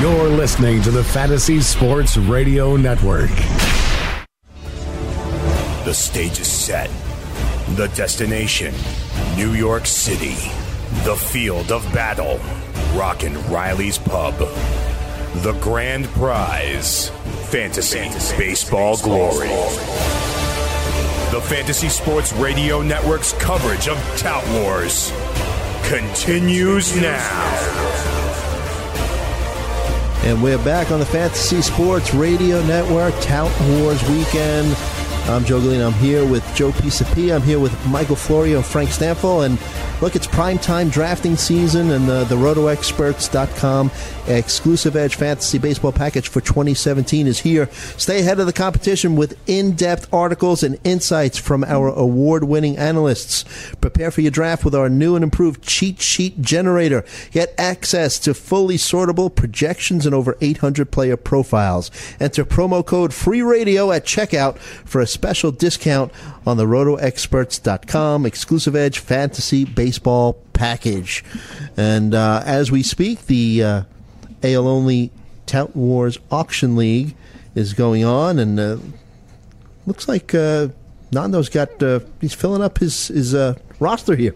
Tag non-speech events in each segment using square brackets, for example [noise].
You're listening to the Fantasy Sports Radio Network. The stage is set. The destination, New York City. The field of battle, Rockin' Riley's Pub. The grand prize, Fantasy, Baseball Glory. The Fantasy Sports Radio Network's coverage of Tout Wars continues now. And we're back on the Fantasy Sports Radio Network, Tout Wars Weekend. I'm Joe Galena. I'm here with Joe Pisapia. I'm here with Michael Florio Frank Stampfl. And look, it's prime time drafting season, and the, the RotoExperts.com exclusive Edge Fantasy Baseball package for 2017 is here. Stay ahead of the competition with in depth articles and insights from our award winning analysts. Prepare for your draft with our new and improved cheat sheet generator. Get access to fully sortable projections and over 800 player profiles. Enter promo code FREE RADIO at checkout for a special discount on the rotoexperts.com exclusive edge fantasy baseball package. And uh, as we speak, the uh, AL only Tout Wars Auction League is going on, and uh, looks like uh, Nando's got uh, he's filling up his his uh, roster here.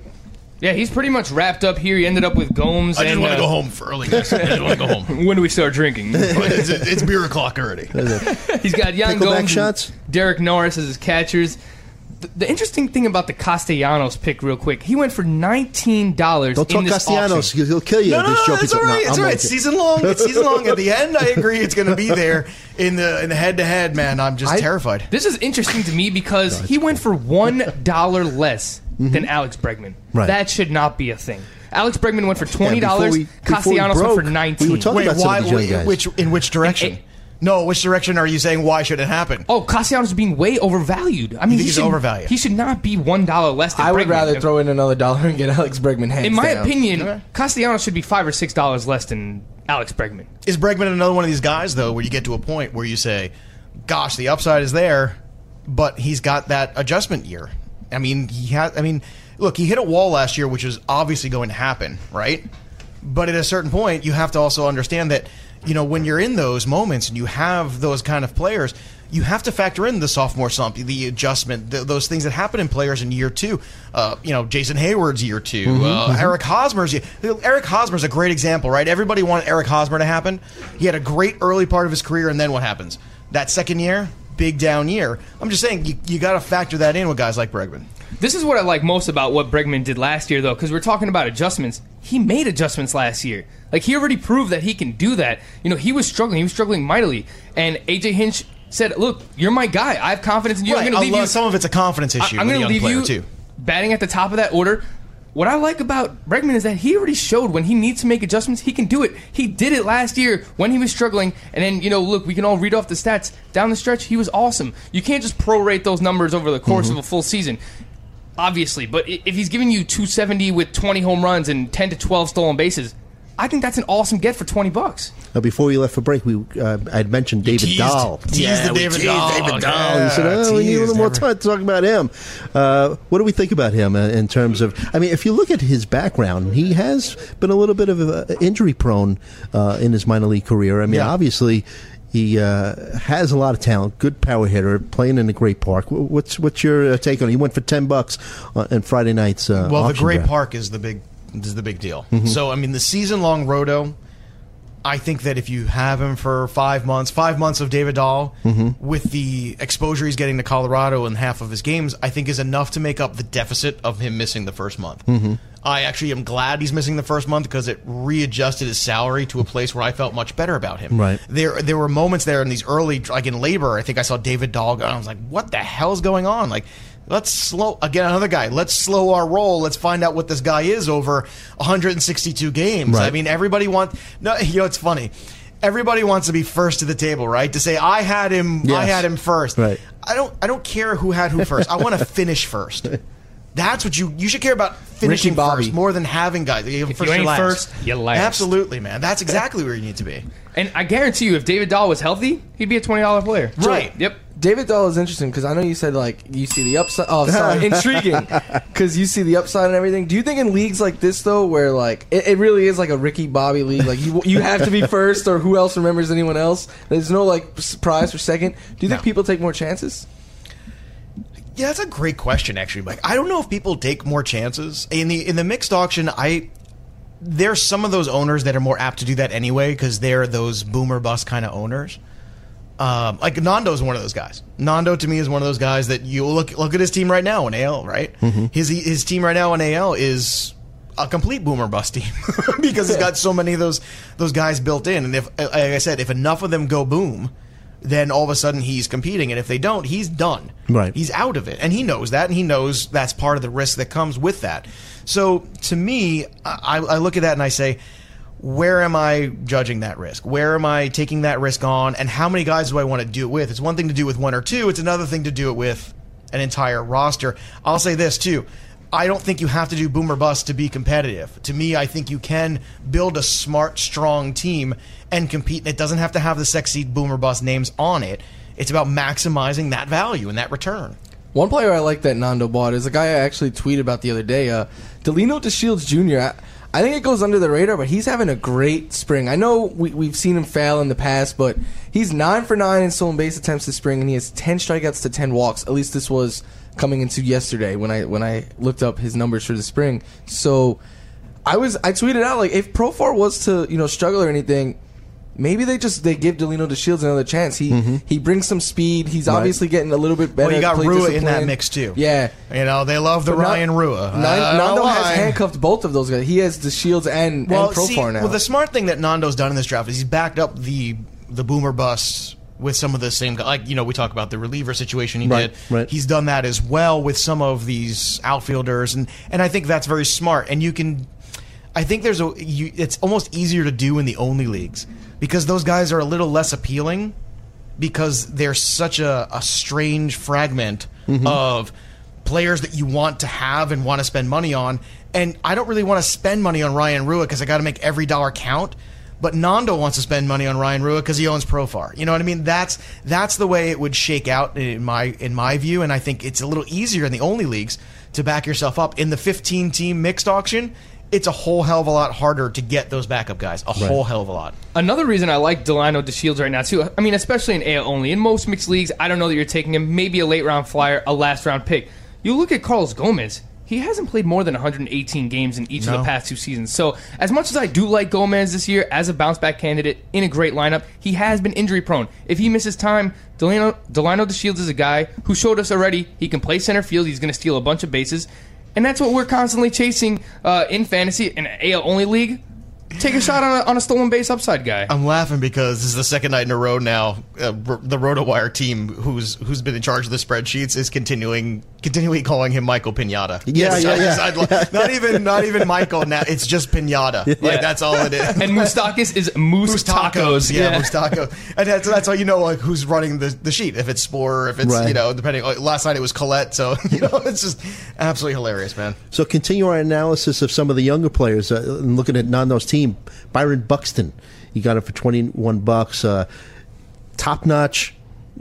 Yeah, he's pretty much wrapped up here. He ended up with Gomes. I just and, want to uh, go home for early. Guys. I just want to go home. [laughs] When do we start drinking? [laughs] it's, it's beer o'clock already. [laughs] He's got Yan Pickleback Gomes, shots? Derek Norris as his catchers. The, the interesting thing about the Castellanos pick, real quick, he went for nineteen dollars. Don't talk in this Castellanos; auction. he'll kill you. No, no, this no, Joe it's Pizza- all right. No, It's all right. with. Season long. It's season long. At the [laughs] end, I agree. It's going to be there in the in the head to head. Man, I'm just I- terrified. This is interesting to me because he went for one [laughs] dollar less Mm-hmm. than Alex Bregman. Right. That should not be a thing. Alex Bregman went for twenty before dollars. we- before we Castellanos went for nineteen. we were talking Wait, about some why? of these young guys. Which in which direction? No, which direction are you saying? Why should it happen? Oh, Castellanos is being way overvalued. I mean, think he he's should, overvalued? He should not be one dollar less than I would Bregman. rather throw in another dollar and get Alex Bregman hands In my down. opinion, Okay. Castellanos should be five or six dollars less than Alex Bregman. Is Bregman another one of these guys though, where you get to a point where you say, "Gosh, the upside is there," but he's got that adjustment year. I mean, he has. I mean, look, he hit a wall last year, which is obviously going to happen, right? But at a certain point, you have to also understand that you know when you're in those moments and you have those kind of players. You have to factor in the sophomore slump, the adjustment, th- those things that happen in players in year two. Uh, you know, Jason Heyward's year 2 uh, Eric Hosmer's year. Eric Hosmer's a great example, right? Everybody wanted Eric Hosmer to happen. He had a great early part of his career, and then what happens? That second year, big down year. I'm just saying, you, you got to factor that in with guys like Bregman. This is what I like most about what Bregman did last year, though, because we're talking about adjustments. He made adjustments last year. Like he already proved that he can do that. You know, he was struggling. He was struggling mightily, and AJ Hinch said, "Look, you're my guy. I have confidence in you. Right, I'm going to leave lot- you." some of it's a confidence issue I'm gonna leave you too. batting at the top of that order. What I like about Bregman is that he already showed when he needs to make adjustments, he can do it. He did it last year when he was struggling, and then you know, look, we can all read off the stats down the stretch. He was awesome. You can't just prorate those numbers over the course Mm-hmm. of a full season, obviously. But if he's giving you 270 with 20 home runs and 10 to 12 stolen bases, I think that's an awesome get for 20 bucks. Now, before we left for break, we uh, I had mentioned David teased- Dahl. teased the David teased Dahl. David Dahl. Yeah, he said, "Oh, we need a little more time to talk about him." Uh, what do we think about him uh, in terms of? I mean, if you look at his background, he has been a little bit of uh, injury prone uh, in his minor league career. I mean, Yeah. obviously. He uh, has a lot of talent, good power hitter, playing in a great park. What's what's your uh, take on it? He went for ten bucks on, Friday night's. Uh, well, the Great draft. Park is the big is the big deal. So I mean, the season long roto. I think that if you have him for five months, five months of David Dahl, with the exposure he's getting to Colorado and half of his games, I think is enough to make up the deficit of him missing the first month. I actually am glad he's missing the first month because it readjusted his salary to a place where I felt much better about him. Right. There, there were moments there in these early, like in labor. I think I saw David Dahl, and I was like, "What the hell's going on?" Like, let's slow again. Another guy. Let's slow our roll. Let's find out what this guy is over 162 games. Right. I mean, everybody wants. No, [laughs] you know, it's funny. Everybody wants to be first to the table, right? To say I had him, I had him first. Right. I don't. I don't care who had who first. I want to [laughs] finish first. That's what you you should care about finishing Ricky Bobby. first more than having guys. You have If first you ain't last. first, you last. Absolutely, man. That's exactly where you need to be. [laughs] And I guarantee you, if David Dahl was healthy, he'd be a twenty dollar player. Right. Yep. David Dahl is interesting because I know you said like you see the upside. Oh, sorry, [laughs] [laughs] intriguing because you see the upside and everything. Do you think in leagues like this though, where like it, it really is like a Ricky Bobby league, like you you have to be first or who else remembers anyone else? There's no like prize for second. Do you think people take more chances? Yeah, that's a great question, actually, Mike. I don't know if people take more chances in the in the mixed auction. I there's some of those owners that are more apt to do that anyway because they're those boomer bust kind of owners. Um, like Nando's one of those guys. Nando to me is one of those guys that you look look at his team right now in AL. Right, his his team right now in AL is a complete boomer bust team [laughs] because he's got so many of those those guys built in. And if like I said, if enough of them go boom, then all of a sudden he's competing. And if they don't, he's done. Right. He's out of it, and he knows that, and he knows that's part of the risk that comes with that. So to me, I, I look at that and I say, where am I judging that risk? Where am I taking that risk on? And how many guys do I want to do it with? It's one thing to do with one or two. It's another thing to do it with an entire roster. I'll say this too. I don't think you have to do boomer bust to be competitive. To me, I think you can build a smart, strong team and compete. It doesn't have to have the sexy boomer bust names on it. It's about maximizing that value and that return. One player I like that Nando bought is a guy I actually tweeted about the other day, uh, Delino DeShields Jr. I, I think it goes under the radar, but he's having a great spring. I know we, we've seen him fail in the past, but he's nine for nine in stolen base attempts this spring, and he has ten strikeouts to ten walks. At least this was coming into yesterday when I when I looked up his numbers for the spring. So I was I tweeted out like if Profar was to you know struggle or anything. Maybe they just they give Delino DeShields another chance. He mm-hmm. he brings some speed. He's obviously getting a little bit better. Well, you got Rua in that mix too. Yeah, You know, they love the But Ryan Rua. Nan- I Nando has handcuffed both of those guys. He has DeShields and, well, and Profar see, now. Well, the smart thing that Nando's done in this draft is he's backed up the the boomer busts with some of the same guy- like you know we talk about the reliever situation he Right, did. right. He's done that as well with some of these outfielders, and and I think that's very smart. And you can, I think there's a you, it's almost easier to do in the only leagues because those guys are a little less appealing because they're such a, a strange fragment mm-hmm. of players that you want to have and want to spend money on. And I don't really want to spend money on Ryan Rua because I got to make every dollar count. But Nando wants to spend money on Ryan Rua because he owns Profar. You know what I mean? That's that's the way it would shake out in my in my view. And I think it's a little easier in the only leagues to back yourself up in the 15 team mixed auction. It's a whole hell of a lot harder to get those backup guys. A whole hell of a lot. Another reason I like Delino DeShields right now too. I mean, especially in AL only. In most mixed leagues, I don't know that you're taking him. Maybe a late round flyer, a last round pick. You look at Carlos Gomez. He hasn't played more than 118 games in each of the past two seasons. So, as much as I do like Gomez this year as a bounce back candidate in a great lineup, he has been injury prone. If he misses time, Delino, Delino DeShields is a guy who showed us already he can play center field. He's going to steal a bunch of bases. And that's what we're constantly chasing uh, in fantasy in an AL only league. Take a shot on a, on a stolen base upside guy. I'm laughing because this is the second night in a row now. Uh, the RotoWire team, who's who's been in charge of the spreadsheets, is continuing continually calling him Michael Pinata. Yeah, Yes, yeah, I yeah. just- I'd lo- Not even not even Michael now. It's just Pinata. Like that's all it is. [laughs] and Moustakas is Moose, Moose Tacos. yeah, Moose Taco, and that's that's how you know like who's running the, the sheet. If it's Spore, if it's Right. you know depending. Like, last night it was Colette, so [laughs] you know it's just absolutely hilarious, man. So continue our analysis of some of the younger players. Uh, and looking at Nando's team, Byron Buxton, you got him for twenty one bucks. Uh, top notch.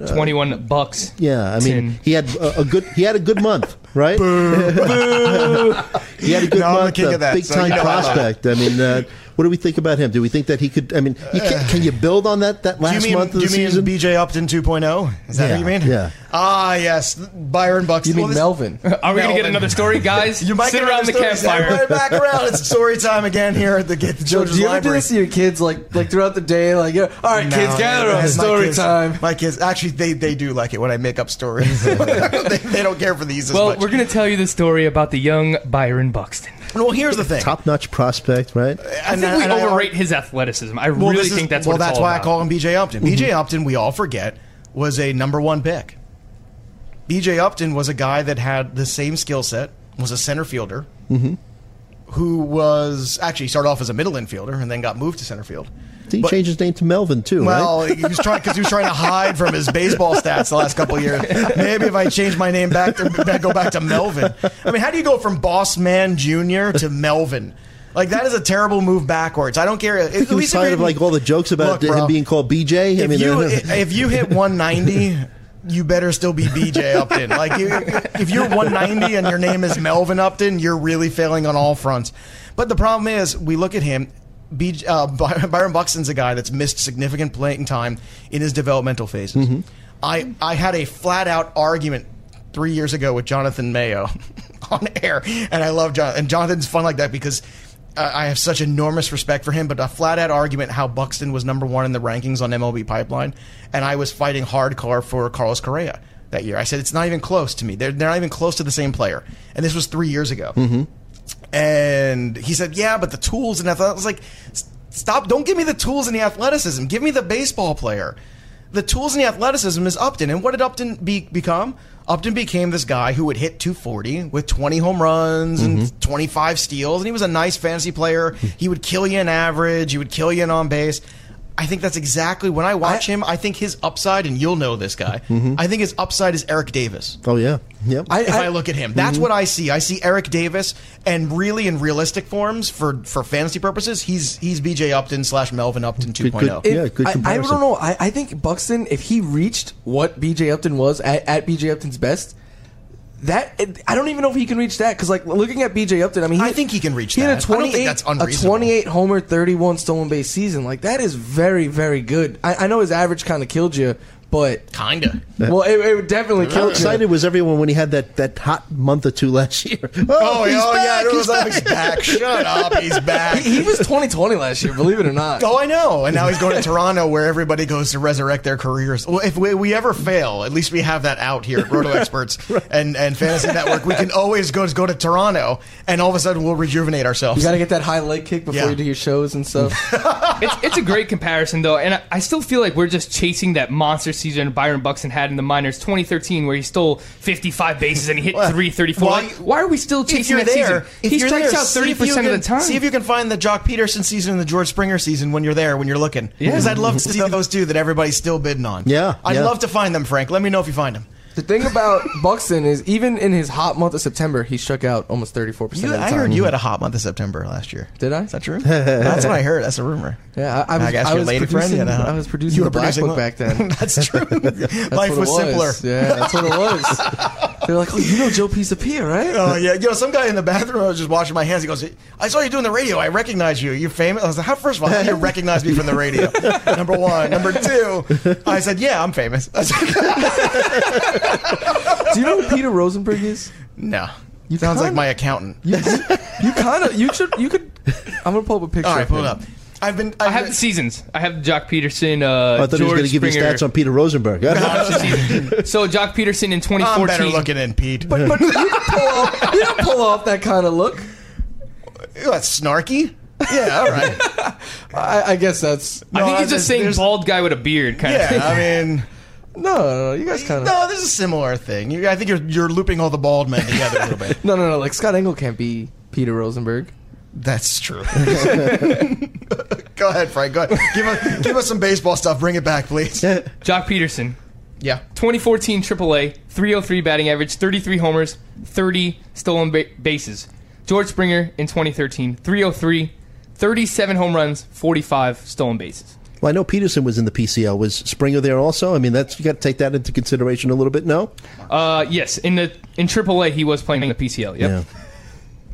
21 bucks. Yeah, I mean, Tin. he had a, a good he had a good month, right? [laughs] he had a good No, month, a that, big so time you know I love it. prospect. I mean, uh, what do we think about him? Do we think that he could? I mean, you can, can you build on that that Do you last mean, month do of you the mean season? BJ Upton 2.0? Is that Yeah, what you mean? yeah. Ah, yes, Byron Buxton. you mean Well, this- Melvin? [laughs] Are we going to get another story, guys? [laughs] You might Sit get around the another story. campfire. Right back around. It's story time again here at the Get the Joe, Children's do you ever do Library. this to your kids like like throughout the day? Like, all right, No, kids, gather yeah, up, my story kids- time. My kids actually they, they do like it when I make up stories. they, they don't care for these as Well, much. we're going to tell you the story about the young Byron Buxton. well, here's the thing. Top notch prospect, right? I think we overrate his athleticism. I Well, really is- think that's well. what it's that's all why about. I call him BJ Upton. Mm-hmm. BJ Upton, we all forget, was a number one pick. BJ Upton was a guy that had the same skill set, was a center fielder, Mm-hmm. who was actually started off as a middle infielder and then got moved to center field. He But- changed his name to Melvin too, Well, right? he was trying because he was trying to hide from his baseball stats the last couple of years. Maybe if I change my name back to back- go back to Melvin. I mean, how do you go from Boss Man Junior to Melvin? Like that is a terrible move backwards. I don't care. At least tired of like all the jokes about Look, bro, him being called BJ. I If mean, you [laughs] if you hit 190, you better still be BJ Upton. Like you, if you're 190 and your name is Melvin Upton, you're really failing on all fronts. But the problem is, we look at him. BJ, uh, [laughs] Byron Buxton's a guy that's missed significant playing time in his developmental phases. Mm-hmm. I I had a flat out argument three years ago with Jonathan Mayo [laughs] on air, and I love John. And Jonathan's fun like that because uh, I have such enormous respect for him. But a flat out argument how Buxton was number one in the rankings on MLB Pipeline, and I was fighting hardcore for Carlos Correa that year. I said it's not even close to me. They're they're not even close to the same player, and this was three years ago. And he said, "Yeah, but the tools and athletics." I was like, "Stop! Don't give me the tools and the athleticism. Give me the baseball player." The tools and the athleticism is Upton, and what did Upton be, become? Upton became this guy who would hit 240 with 20 home runs and mm-hmm. 25 steals, and he was a nice fantasy player. He would kill you in average. He would kill you in on base. I think that's exactly when I watch him. I think his upside, and you'll know this guy. Mm-hmm. I think his upside is Eric Davis oh yeah, yep. I- if I, look at him. That's Mm-hmm. what I see. I see Eric Davis, and really in realistic forms for for fantasy purposes, he's he's BJ Upton slash Melvin Upton oh. 2.0. Good- good- Yeah, good I, I don't know. I, I think Buxton, if he reached what BJ Upton was at, at BJ Upton's best, that I don't even know if he can reach that because like looking at BJ Upton, I mean, I think he can reach He had a that. I twenty-eight, a twenty-eight homer, thirty-one stolen base season. Like that is very, very good. I, I know his average kind of killed you, but Kinda. well, it, it definitely How killed you. excited was everyone when he had that, that hot month or two last year? [laughs] Oh, Oh, he's oh, back, yeah, it he's was like, back. he's back. Shut up, he's [laughs] back. He, he was 2020 last year, believe it or not. Oh, I know. And now he's going to Toronto where everybody goes to resurrect their careers. Well, if we, we ever fail, at least we have that out here at [laughs] Roto Experts and, and Fantasy Network. We can always go, to go to Toronto and all of a sudden we'll rejuvenate ourselves. You got to get that high leg kick before Yeah. you do your shows and stuff. it's, it's a great comparison though, and I, I still feel like we're just chasing that monster season Byron Buxton had in the minors 2013, where he stole 55 bases and he hit Well, 334. why- why are we still if chasing you're that there, season? if he strikes there, out 30 if you percent of the time. See if you can find the Joc Pederson season and the George Springer season when you're there, when you're looking. Yeah. Because I'd love to see [laughs] those two that everybody's still bidding on. Yeah, I'd yeah. love to find them, Frank. Let me know if you find them. The thing about [laughs] Buxton is, even in his hot month of September, he struck out almost 34% You, of the I time. heard you had a hot month of September last year. Did I? Is that true? That's what I heard. That's a rumor. Yeah, I, I was, I guess I your was lady friend. producing, You know, I was producing you the were Black Book back then. [laughs] that's [laughs] true. Life was, simpler. Yeah, that's what it was. They're like, oh, you know Joe Pisapia, right? Oh yeah, you know, some guy in the bathroom. I was just washing my hands. He goes, "I saw you doing the radio. I recognize you. You're famous." I was like, "How? First of all, how do you recognize me from the radio?" Number one. Number two, I said, "Yeah, I'm famous." I [laughs] said, Do you know who Peter Rosenberg is? no, You sounds like kinda- my accountant. You, you kind of, you should, you could. I'm gonna pull up a picture. All right, of pull him. it up. I've been. I I've been- the seasons. I have Joc Pederson, uh, I thought George he was going to give you Springer. stats on Peter Rosenberg. [laughs] so Joc Pederson in I'm 2014. better looking in Pete. But, but you can pull off, you can pull off that kind of look. That's snarky. Yeah, all right. [laughs] I, I guess that's I think he's No, just saying bald guy with a beard kind of thing. Yeah, I mean, no, no, no. You guys kind of no, this is a similar thing. You, I think you're you're looping all the bald men together a little bit. [laughs] no, no, no. Like Scott Engel can't be Peter Rosenberg. That's true. [laughs] go ahead, Frank. Go ahead. Give us give us some baseball stuff. Bring it back, please. [laughs] Joc Pederson, Yeah. 2014 AAA, 303 batting average, 33 homers, 30 stolen ba- bases. George Springer in 2013, 303, 37 home runs, 45 stolen bases. Well, I know Pederson was in the PCL. Was Springer there also? I mean, that's you got to take that into consideration a little bit. No, Uh, yes, in the in AAA he was playing in the PCL. Yep. yeah,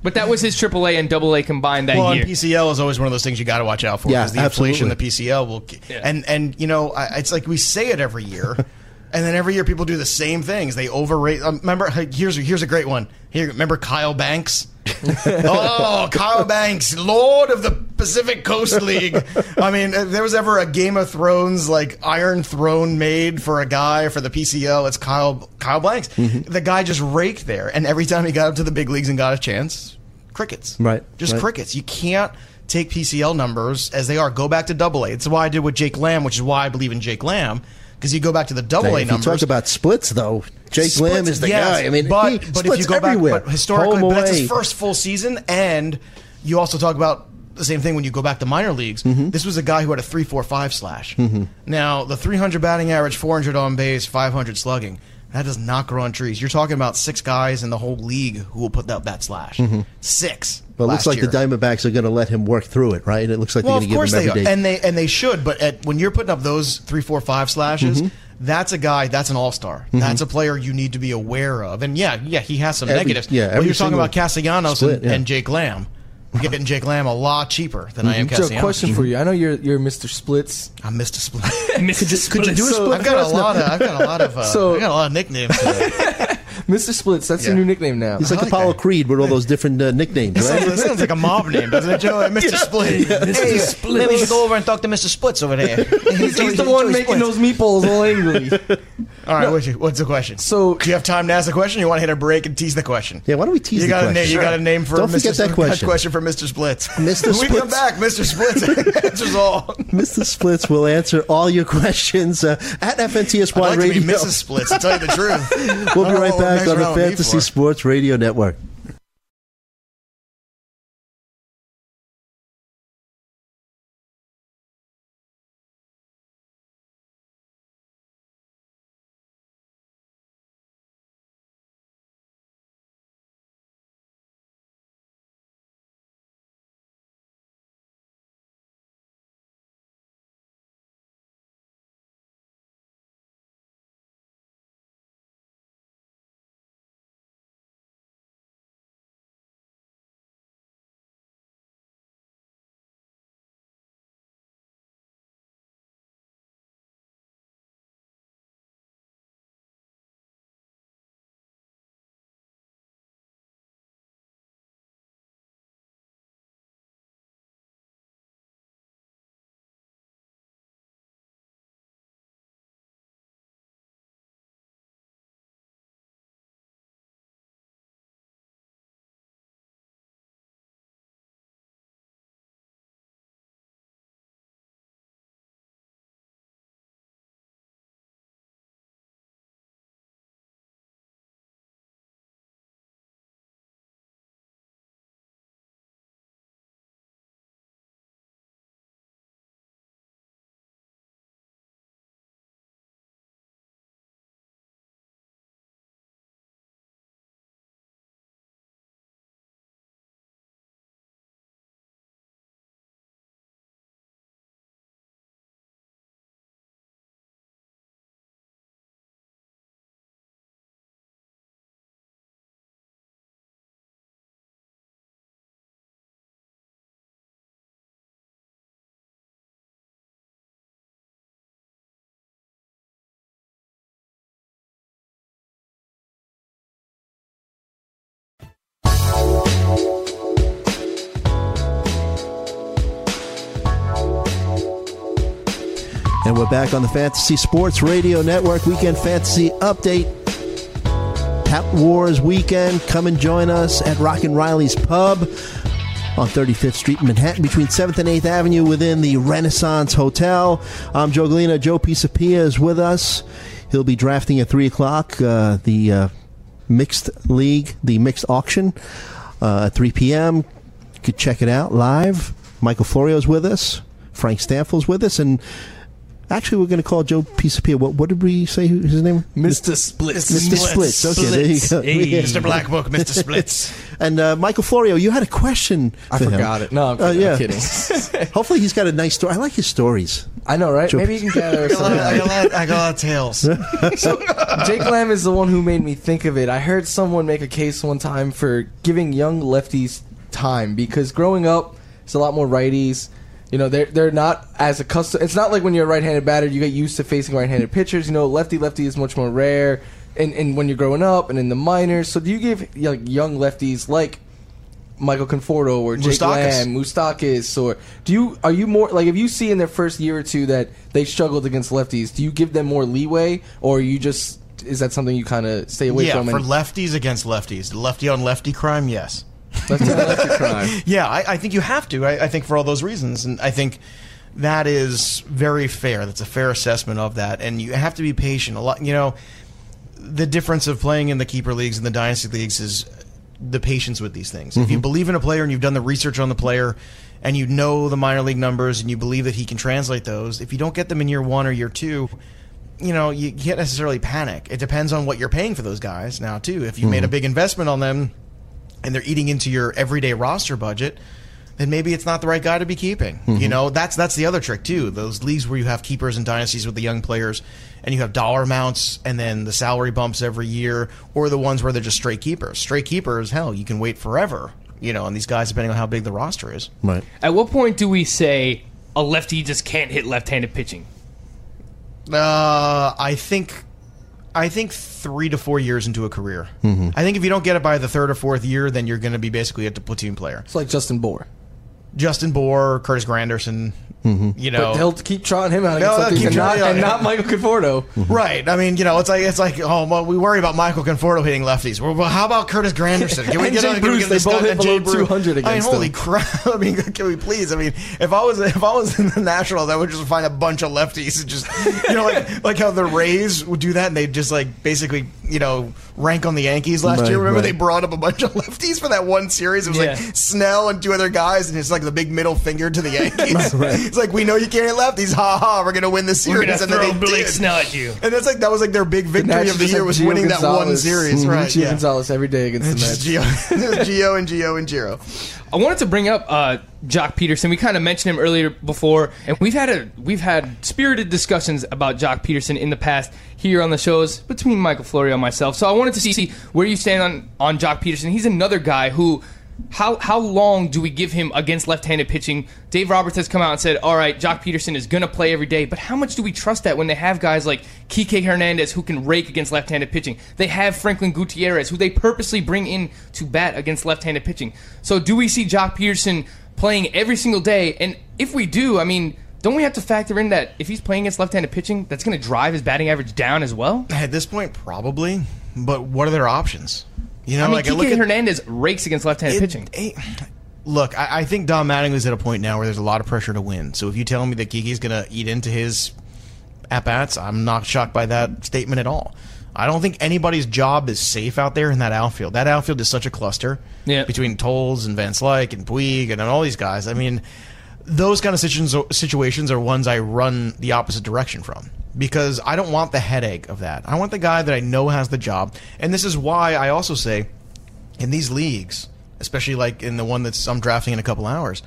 But that was his AAA and AA combined that Well, and year. PCL is always one of those things you got to watch out for. Yeah, because the inflation the PCL will, Yeah. and and you know, I, it's like we say it every year, [laughs] and then every year people do the same things. They overrate. Um, remember, here's here's a great one. Here, remember Kyle Blanks. [laughs] oh, Kyle Blanks, Lord of the Pacific Coast League. I mean, if there was ever a Game of Thrones like Iron Throne made for a guy for the PCL, it's Kyle Kyle Blanks. Mm-hmm. The guy just raked there, and every time he got up to the big leagues and got a chance, crickets. Right, Just right. crickets. You can't take PCL numbers as they are. Go back to Double A. It's why I did with Jake Lamb, which is why I believe in Jake Lamb. Because you go back to the Double A if you talk about splits, though, Jake Splits, Lamb is the yes, guy. I mean, but but if you go everywhere. back, but historically, but that's his first full season, and you also talk about the same thing when you go back to minor leagues. Mm-hmm. This was a guy who had a three four five slash. Now the three hundred batting average, four hundred on base, five hundred slugging. That does not grow on trees. You're talking about six guys in the whole league who will put up that slash. Six. But it looks like the year. Diamondbacks are going to let him work through it, right? It looks like Well, they're going to give they him are, every day. and they and they should. But at, when you're putting up those three, four, five slashes, Mm-hmm. That's a guy. That's an all star. That's a player you need to be aware of. And yeah, yeah, he has some Every- negatives. yeah, but you're talking about Castellanos split, and, yeah. and Jake Lamb. I'm getting Jake Lamb a lot cheaper than I am Joe, Castellanos. question for you. I know you're you're Mr. Splits. I missed a split. [laughs] Mr. could you do a split? I've got a lot of. I've got a lot of. Uh, So- I got a lot of nicknames. [laughs] Today. Mr. Splits, that's your Yeah. new nickname now. He's like, like Apollo that. Creed with all those different uh, nicknames, right? Sounds, sounds like a mob name, doesn't it, Joe? Mr. Split. Hey, Splits. maybe we should go over and talk to Mr. Splits over there. He's, he's the one making those meatballs all angry. [laughs] All right, what's, your- what's the question? So- do you have time to ask the question? Or you want to hit a break and tease the question? Yeah, why don't we tease You the got a question? name. You got a name for Don't Mr. forget that Splits- question. for Mr. Splits. [laughs] Mr. When we come back, Mr. Splits [laughs] answers all. Mr. Splits will answer all your questions uh, at FNTSY I'd like to Radio. be Mrs. Splits. To tell you the truth, [laughs] We'll I be don't right what back next on the round will be Fantasy for. Sports Radio Network. And we're back on the Fantasy Sports Radio Network Weekend Fantasy Update. Tout Wars weekend. Come and join us at Rockin' Riley's Pub on 35th Street in Manhattan between 7th and 8th Avenue within the Renaissance Hotel. I'm Joe Galena. Joe Pisapia is with us. He'll be drafting at 3 o'clock uh, the uh, mixed league, the mixed auction uh, at 3 p.m. You could check it out live. Michael Florio's with us. Frank Stampfl's with us. And actually, we're going to call Joe Pisapia. What, what did we say his name? Mr. Splits. Mr. Splits. Okay, there you go. Hey. [laughs] Mr. Black Book, Mr. [laughs] Splits. And uh, Michael Florio, you had a question. I for him. forgot it. No, I'm Uh, kidding. yeah. I'm kidding. [laughs] Hopefully, he's got a nice story. I like his stories. I know, right? Joe- Maybe you can gather I got some. I got a lot- I got a lot of tales. So Jake Lamb is the one who made me think of it. I heard someone make a case one time for giving young lefties time because growing up, it's a lot more righties. You know, they're they're not as accustomed. It's not like when you're a right-handed batter, you get used to facing right-handed pitchers. You know, lefty lefty is much more rare. And, and when you're growing up and in the minors, so do you give like young lefties like Michael Conforto or Jake Moustakas. Lamb, Moustakas, or do you are you more like if you see in their first year or two that they struggled against lefties, do you give them more leeway, or you just is that something you kind of stay away yeah, from? for lefties against lefties, lefty on lefty crime, yes. Lefty crime? [laughs] Yeah, I, I think you have to. I, I think for all those reasons, and I think that is very fair. That's a fair assessment of that, and you have to be patient. A lot, you know, the difference of playing in the keeper leagues and the dynasty leagues is the patience with these things. If you mm-hmm. believe in a player and you've done the research on the player, and you know the minor league numbers and you believe that he can translate those, if you don't get them in year one or year two, you know, you can't necessarily panic. It depends on what you're paying for those guys now too. If you made a mm-hmm. big investment on them and they're eating into your everyday roster budget, then maybe it's not the right guy to be keeping. You know, that's that's the other trick too. Those leagues where you have keepers and dynasties with the young players, and you have dollar amounts and then the salary bumps every year, or the ones where they're just straight keepers. Straight keepers, hell, you can wait forever. You know, on these guys depending on how big the roster is. Right. At what point do we say a lefty just can't hit left-handed pitching? Uh, I think, I think three to four years into a career. Mm-hmm. I think if you don't get it by the third or fourth year, then you're going to be basically a platoon player. It's like Justin Bour. Justin Bour, Curtis Granderson. Mm-hmm. You know, But they'll keep trotting him out No, they'll keep and, not, trotting- and not Michael Conforto. Mm-hmm. Right. I mean, you know, it's like it's like oh, well, we worry about Michael Conforto hitting lefties. Well, well how about Curtis Granderson? Can we [laughs] get Jay on- can we Bruce, get they this both guy- hit Jay below Bruce? 200 I mean, holy crap! [laughs] I mean, can we please? I mean, if I was if I was in the Nationals, I would just find a bunch of lefties and just [laughs] you know like like how the Rays would do that, and they just like basically you know rank on the Yankees last Right, year. Remember right. they brought up a bunch of lefties for that one series. It was Yeah. like Snell and two other guys, and it's like the big middle finger to the [laughs] Yankees. It's like we know you can't hit lefties. Ha ha! We're gonna win this We're series, gonna and then they Blake did. Snell at you. And that's like that was like their big victory Nats of the year had was Gio winning that one Gonzalez. series, Mhm, right? Gio Yeah. Gonzalez every day against the Mets. just Gio, [laughs] Gio and Gio and Giro. I wanted to bring up uh, Joc Pederson. We kind of mentioned him earlier before, and we've had a we've had spirited discussions about Joc Pederson in the past here on the shows between Michael Florio and myself. So I wanted to see, where you stand on on Joc Pederson. He's another guy who. How how long do we give him against left-handed pitching? Dave Roberts has come out and said, "All right, Joc Pederson is going to play every day." But how much do we trust that when they have guys like Kike Hernandez who can rake against left-handed pitching? They have Franklin Gutierrez who they purposely bring in to bat against left-handed pitching. So do we see Joc Pederson playing every single day? And if we do, I mean, don't we have to factor in that if he's playing against left-handed pitching, that's going to drive his batting average down as well? At this point, probably. But what are their options? You know, I mean, like I look at Hernandez rakes against left-handed it- pitching. it- look, I, I think Don Mattingly's at a point now where there's a lot of pressure to win. So if you tell me that Kiki's going to eat into his at bats, I'm not shocked by that statement at all. I don't think anybody's job is safe out there in that outfield. That outfield is such a cluster Yeah. between Toles and Van Slyke and Puig and all these guys. I mean, those kind of situations situations are ones I run the opposite direction from because I don't want the headache of that. I want the guy that I know has the job, and this is why I also say in these leagues, especially like in the one that's I'm drafting in a couple hours,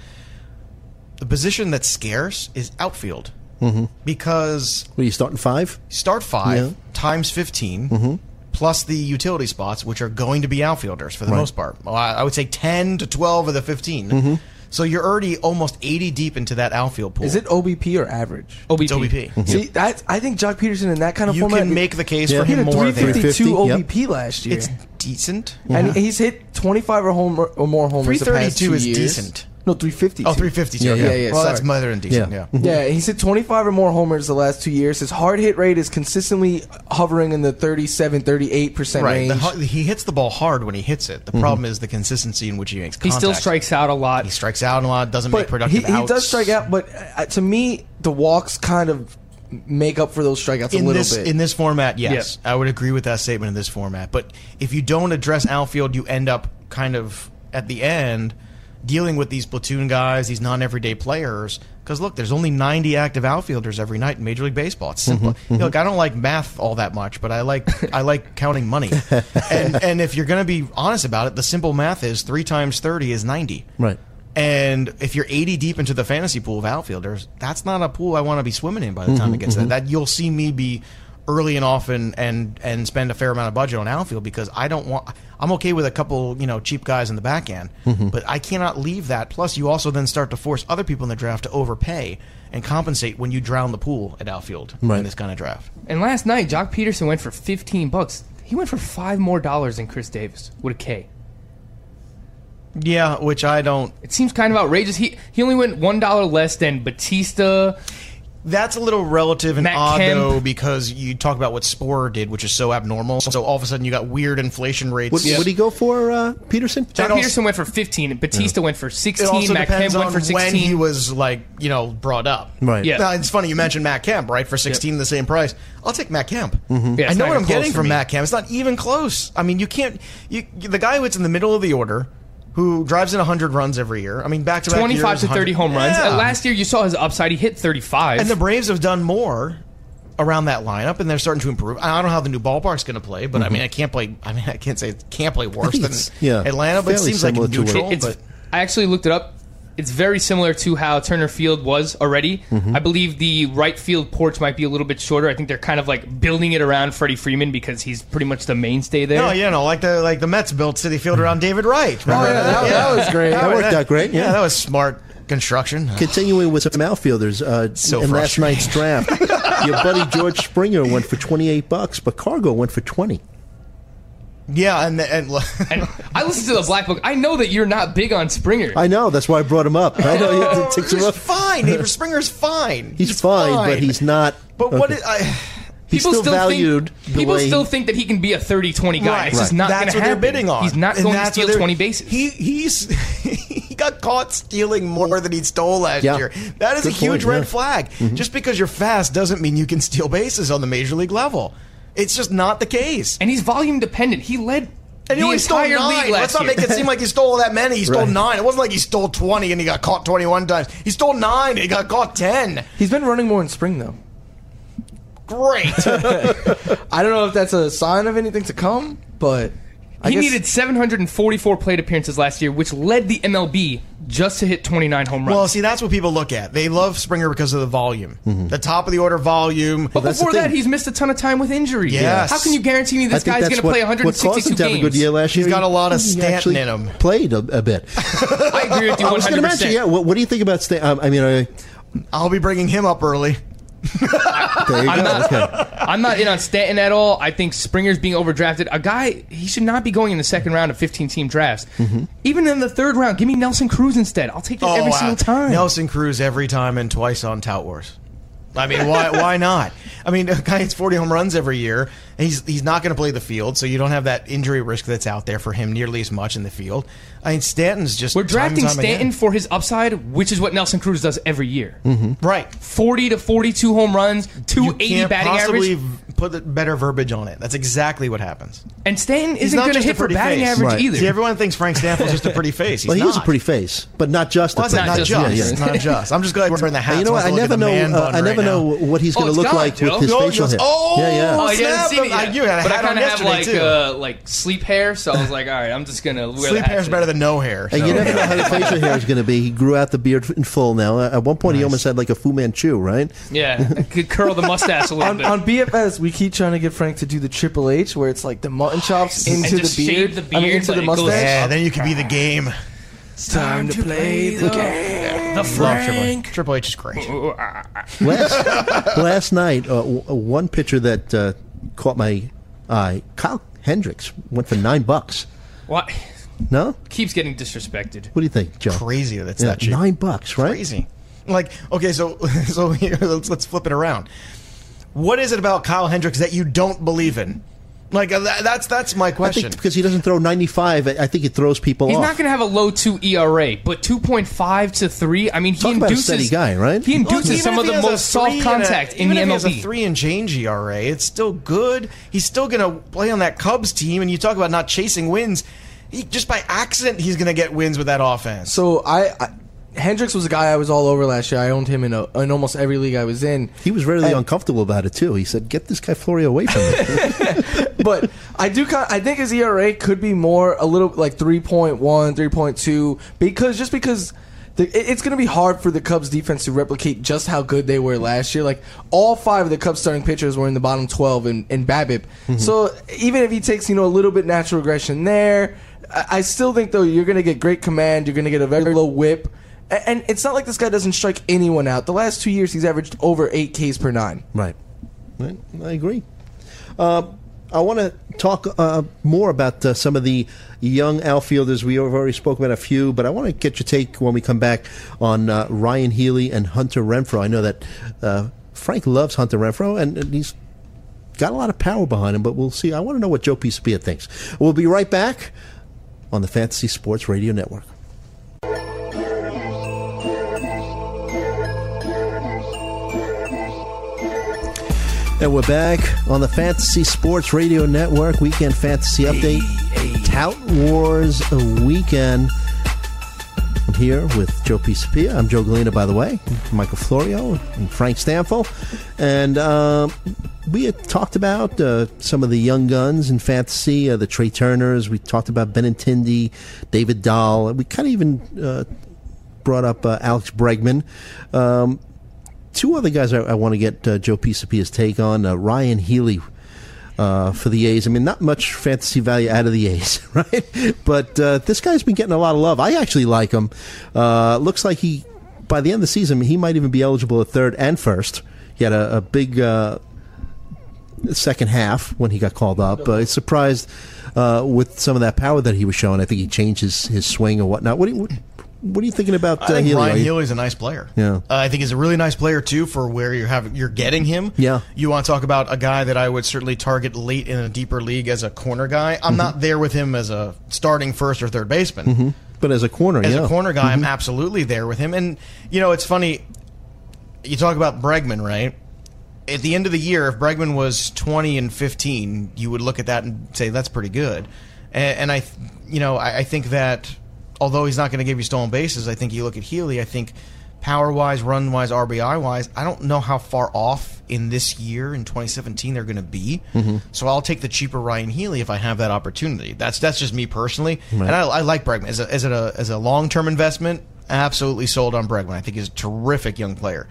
the position that's scarce is outfield mm-hmm. because Were you starting five? start five Yeah. times 15 mm-hmm. plus the utility spots, which are going to be outfielders for the most part. Well, I, I would say 10 to 12 of the 15. Mm-hmm. So you're already almost 80 deep into that outfield pool. Is it OBP or average? OBP. It's OBP. See, that, I think Joc Pederson in that kind of You format. can make the case Yeah. for he him had a more there. 352 350, OBP last year. It's decent. and mm-hmm. he's hit 25 or, homer, or more homers the past 332 two is years. decent. No, 350. Oh, 350. Yeah, okay. yeah, yeah, Well, that's sorry. better than decent. Yeah. Yeah. Yeah, he's hit 25 or more homers the last two years. His hard hit rate is consistently hovering in the 37, 38% Right. range. The, he hits the ball hard when he hits it. The problem is the consistency in which he makes He still strikes out a lot. He strikes out a lot. Doesn't make but productive he, he does strike out, but uh, to me, the walks kind of make up for those strikeouts a little this bit. in this format, yes, I would agree with that statement in this format. But if you don't address outfield, you end up kind of at the end dealing with these platoon guys, these non-everyday players. Because look, there's only 90 active outfielders every night in Major League Baseball. It's simple. Mm-hmm, know, Look, I don't like math all that much, but I like I like [laughs] counting money. and [laughs] and if you're going to be honest about it, the simple math is three times 30 is 90. Right. And if you're 80 deep into the fantasy pool of outfielders, that's not a pool I want to be swimming in by the Mm-hmm, time it gets to that. that. You'll see me be early and often and and spend a fair amount of budget on outfield because I don't want. I'm okay with a couple you know cheap guys in the back end, Mm-hmm. but I cannot leave that. Plus, you also then start to force other people in the draft to overpay and compensate when you drown the pool at outfield Right. in this kind of draft. And last night, Joc Pederson went for 15 bucks. He went for five more dollars than Chris Davis with a K. Yeah, which I don't. It seems kind of outrageous. He he only went one dollar less than Bautista. That's a little relative and Matt odd Kemp. though because you talk about what Sporer did, which is so abnormal. So all of a sudden you got weird inflation rates. What would he go for, uh, Pederson? Joc also- Pederson went for 15. Bautista went for It 16. also Matt depends Kemp on went for when 16. he was like you know brought up. Right. Yeah. Now, it's funny you mentioned Matt Kemp, right? For sixteen, the same price. I'll take Matt Kemp. Yeah, I know not what even I'm close getting for from me. Matt Kemp. It's not even close. I mean, you can't. You the guy who's in the middle of the order, who drives in 100 runs every year. I mean, back to back 25 to 30 home runs. Yeah. Last year, you saw his upside. He hit 35. And the Braves have done more around that lineup, and they're starting to improve. I don't know how the new ballpark's going to play, but I mean, I can't play. I mean, I can't say it can't play worse than yeah, Atlanta, but it seems like similar neutral. what- it's, but I actually looked it up. It's very similar to how Turner Field was already. Mm-hmm. I believe the right field porch might be a little bit shorter. I think they're kind of like building it around Freddie Freeman because he's pretty much the mainstay there. no, you know, like the like the Mets built Citi Field around David Wright. Remember yeah, that- that was great. That worked out great, yeah. that was smart construction. Continuing with some outfielders, uh, So in last night's draft, [laughs] your buddy George Springer went for twenty eight bucks, but Cargo went for twenty. Yeah, and and, [laughs] And I listened to the Black Book. I know that you're not big on Springer. I know that's why I brought him up. I know it [laughs] takes him he's up. fine. David [laughs] Springer's fine. He's, fine, but he's not. But what? okay. Is, I, he's still, valued. Think, the people way still he- think that he can be a 30-20 guy. Right. It's just not That's to what happen. they're bidding on. He's not And going to that's what steal they're- 20 bases. He he's he got caught stealing more than he stole last Yeah. year. That is Good a huge point, red yeah. Mm-hmm. flag. Just because you're fast doesn't mean you can steal bases on the major league level. It's just not the case. and he's volume dependent. He led And he the only stole entire nine. Let's not make it seem like he stole all that many. He stole Right. nine. It wasn't like he stole twenty and he got caught twenty-one times. He stole nine and he got caught ten. He's been running more in spring though. Great. [laughs] I don't know if that's a sign of anything to come, but I he guess- needed 744 plate appearances last year, which led the MLB just to hit 29 home runs. well, see, that's what people look at. They love Springer because of the volume, Mm-hmm. the top of the order volume. but that's the before that, thing. he's missed a ton of time with injury. Yes. How can you guarantee me I this think guy's that's going to what, play what caused 162 him to have a games? good year last year. He's got a lot of He Stanton actually in him. Played a, a bit. [laughs] I agree with you 100%. I was going to mention, yeah. What, what do you think about Stanton? Um, I mean, I, I'll be bringing him up early. There you I'm go. not, Okay. I'm not in on Stanton at all. I think Springer's being overdrafted. A guy, he should not be going in the second round of 15 team drafts. Mm-hmm. Even in the third round, give me Nelson Cruz instead. I'll take it every uh, single time. Nelson Cruz every time and twice on Tout Wars. I mean, why [laughs] why not? I mean, a guy hits 40 home runs every year. And he's he's not going to play the field, so you don't have that injury risk that's out there for him nearly as much in the field. I mean, Stanton's just We're time drafting and time Stanton again. for his upside, which is what Nelson Cruz does every year. right. 40 to 42 home runs, You 280 can't batting possibly average. put the better verbiage on it. That's exactly what happens. And Stanton He's isn't going to just a hit for pretty batting face. average Right. either. See, everyone thinks Frank Stampfl's just a [laughs] pretty face. He's Well, he not. is a pretty face, but not just Well, a it's pretty not face. just. Yeah, yeah. Not just. I'm just glad we're in the hat. You know what? I never know. Uh, I never know what he's Oh, going to it's look gone, like Joe. with his Oh, facial hair. oh! yeah, yeah. Oh, you Snap haven't seen it yet. I- you had a but I hat on kind of have yesterday, like too. uh, like sleep hair, so I was like, all right, I'm just gonna wear Sleep hat hair's better than no hair. And so- you never know how the [laughs] facial hair is going to be. He grew out the beard in full now. At one point, he almost had like a Fu Manchu, right? Yeah, I [laughs] could curl the mustache a little on, bit. on BFS, we keep trying to get Frank to do the Triple H, where it's like the mutton chops And into the just beard, shave the I mean, beard, into the it goes- mustache. Yeah, then you can be the game. It's time to play the game. the Love Triple H. Frank. Triple H is great. Last, last night, uh, w- one pitcher that uh, caught my eye, Kyle Hendricks, went for nine bucks. What? No? Keeps getting disrespected. What do you think, Joe? Crazy that's Yeah, that cheap. nine bucks, right? Crazy. Like, okay, so [laughs] so here, [laughs] let's let's flip it around. What is it about Kyle Hendricks that you don't believe in? Like uh, that, that's that's my I question. think because he doesn't throw 95, I I think it throws people He's off. not going to have a low two ERA, but 2.5 to three. I mean, he Talk about a induces steady guy, right? He Look, induces even some if of he the has a most soft three and a- contact in even the if He has a MLB. three and change ERA. It's still good. He's still going to play on that Cubs team. And you talk about not chasing wins. He, just by accident, he's going to get wins with that offense. So I, I Hendricks was a guy I was all over last year. I owned him in, a, in almost every league I was in. He was really And- uncomfortable about it too. He said, "Get this guy Florio away from me." [laughs] but I do kind I think his ERA could be more a little like 3.1, 3.2 because just because it's going to be hard for the Cubs defense to replicate just how good they were last year. Like all five of the Cubs starting pitchers were in the bottom 12 in, in BABIP. Mm-hmm. So even if he takes, you know, a little bit natural regression there, I, I still think though you're going to get great command, you're going to get a very low whip. And it's not like this guy doesn't strike anyone out. The last two years, he's averaged over eight Ks per nine. Right. I agree. Uh, I want to talk uh, more about uh, some of the young outfielders. We have already spoke about a few, but I want to get your take when we come back on uh, Ryan Healy and Hunter Renfroe. I know that uh, Frank loves Hunter Renfroe, and, and he's got a lot of power behind him, but we'll see. I want to know what Joe Pisapia thinks. We'll be right back on the Fantasy Sports Radio Network. And we're back on the Fantasy Sports Radio Network Weekend Fantasy Update. Tout Wars Weekend. I'm here with Joe Pisapia. I'm Joe Galena, by the way, Michael Florio and Frank Stampfl. And um, we had talked about uh, some of the young guns in fantasy, uh, the Trea Turners. We talked about Benintendi, David Dahl. We kind of even uh, brought up uh, Alex Bregman. Um, two other guys I, I want to get uh, Joe Pisapia's take on. Uh, Ryan Healy uh, for the A's. I mean, not much fantasy value out of the A's, [laughs] right? But uh, this guy's been getting a lot of love. I actually like him. Uh, looks like he, by the end of the season, he might even be eligible at third and first. He had a, a big uh, second half when he got called up. Uh, surprised uh, with some of that power that he was showing. I think he changed his, his swing or whatnot. What do you, what, what are you thinking about I uh, think Healy? Ryan Healy's a nice player. Yeah. uh, I think he's a really nice player too for where you're having you're getting him. Yeah. you want to talk about a guy that I would certainly target late in a deeper league as a corner guy. Mm-hmm. I'm not there with him as a starting first or third baseman. But as a corner, As yeah. a corner guy, I'm absolutely there with him. And you know, it's funny. You talk about Bregman, right? At the end of the year, if Bregman was 20 and 15, you would look at that and say that's pretty good. And, and I, you know, I, I think that although he's not going to give you stolen bases, I think you look at Healy. I think power wise, run wise, RBI wise, I don't know how far off in this year in 2017 they're going to be. Mm-hmm. So I'll take the cheaper Ryan Healy if I have that opportunity. That's that's just me personally, and I, I like Bregman as a as a as a long term investment. Absolutely sold on Bregman. I think he's a terrific young player.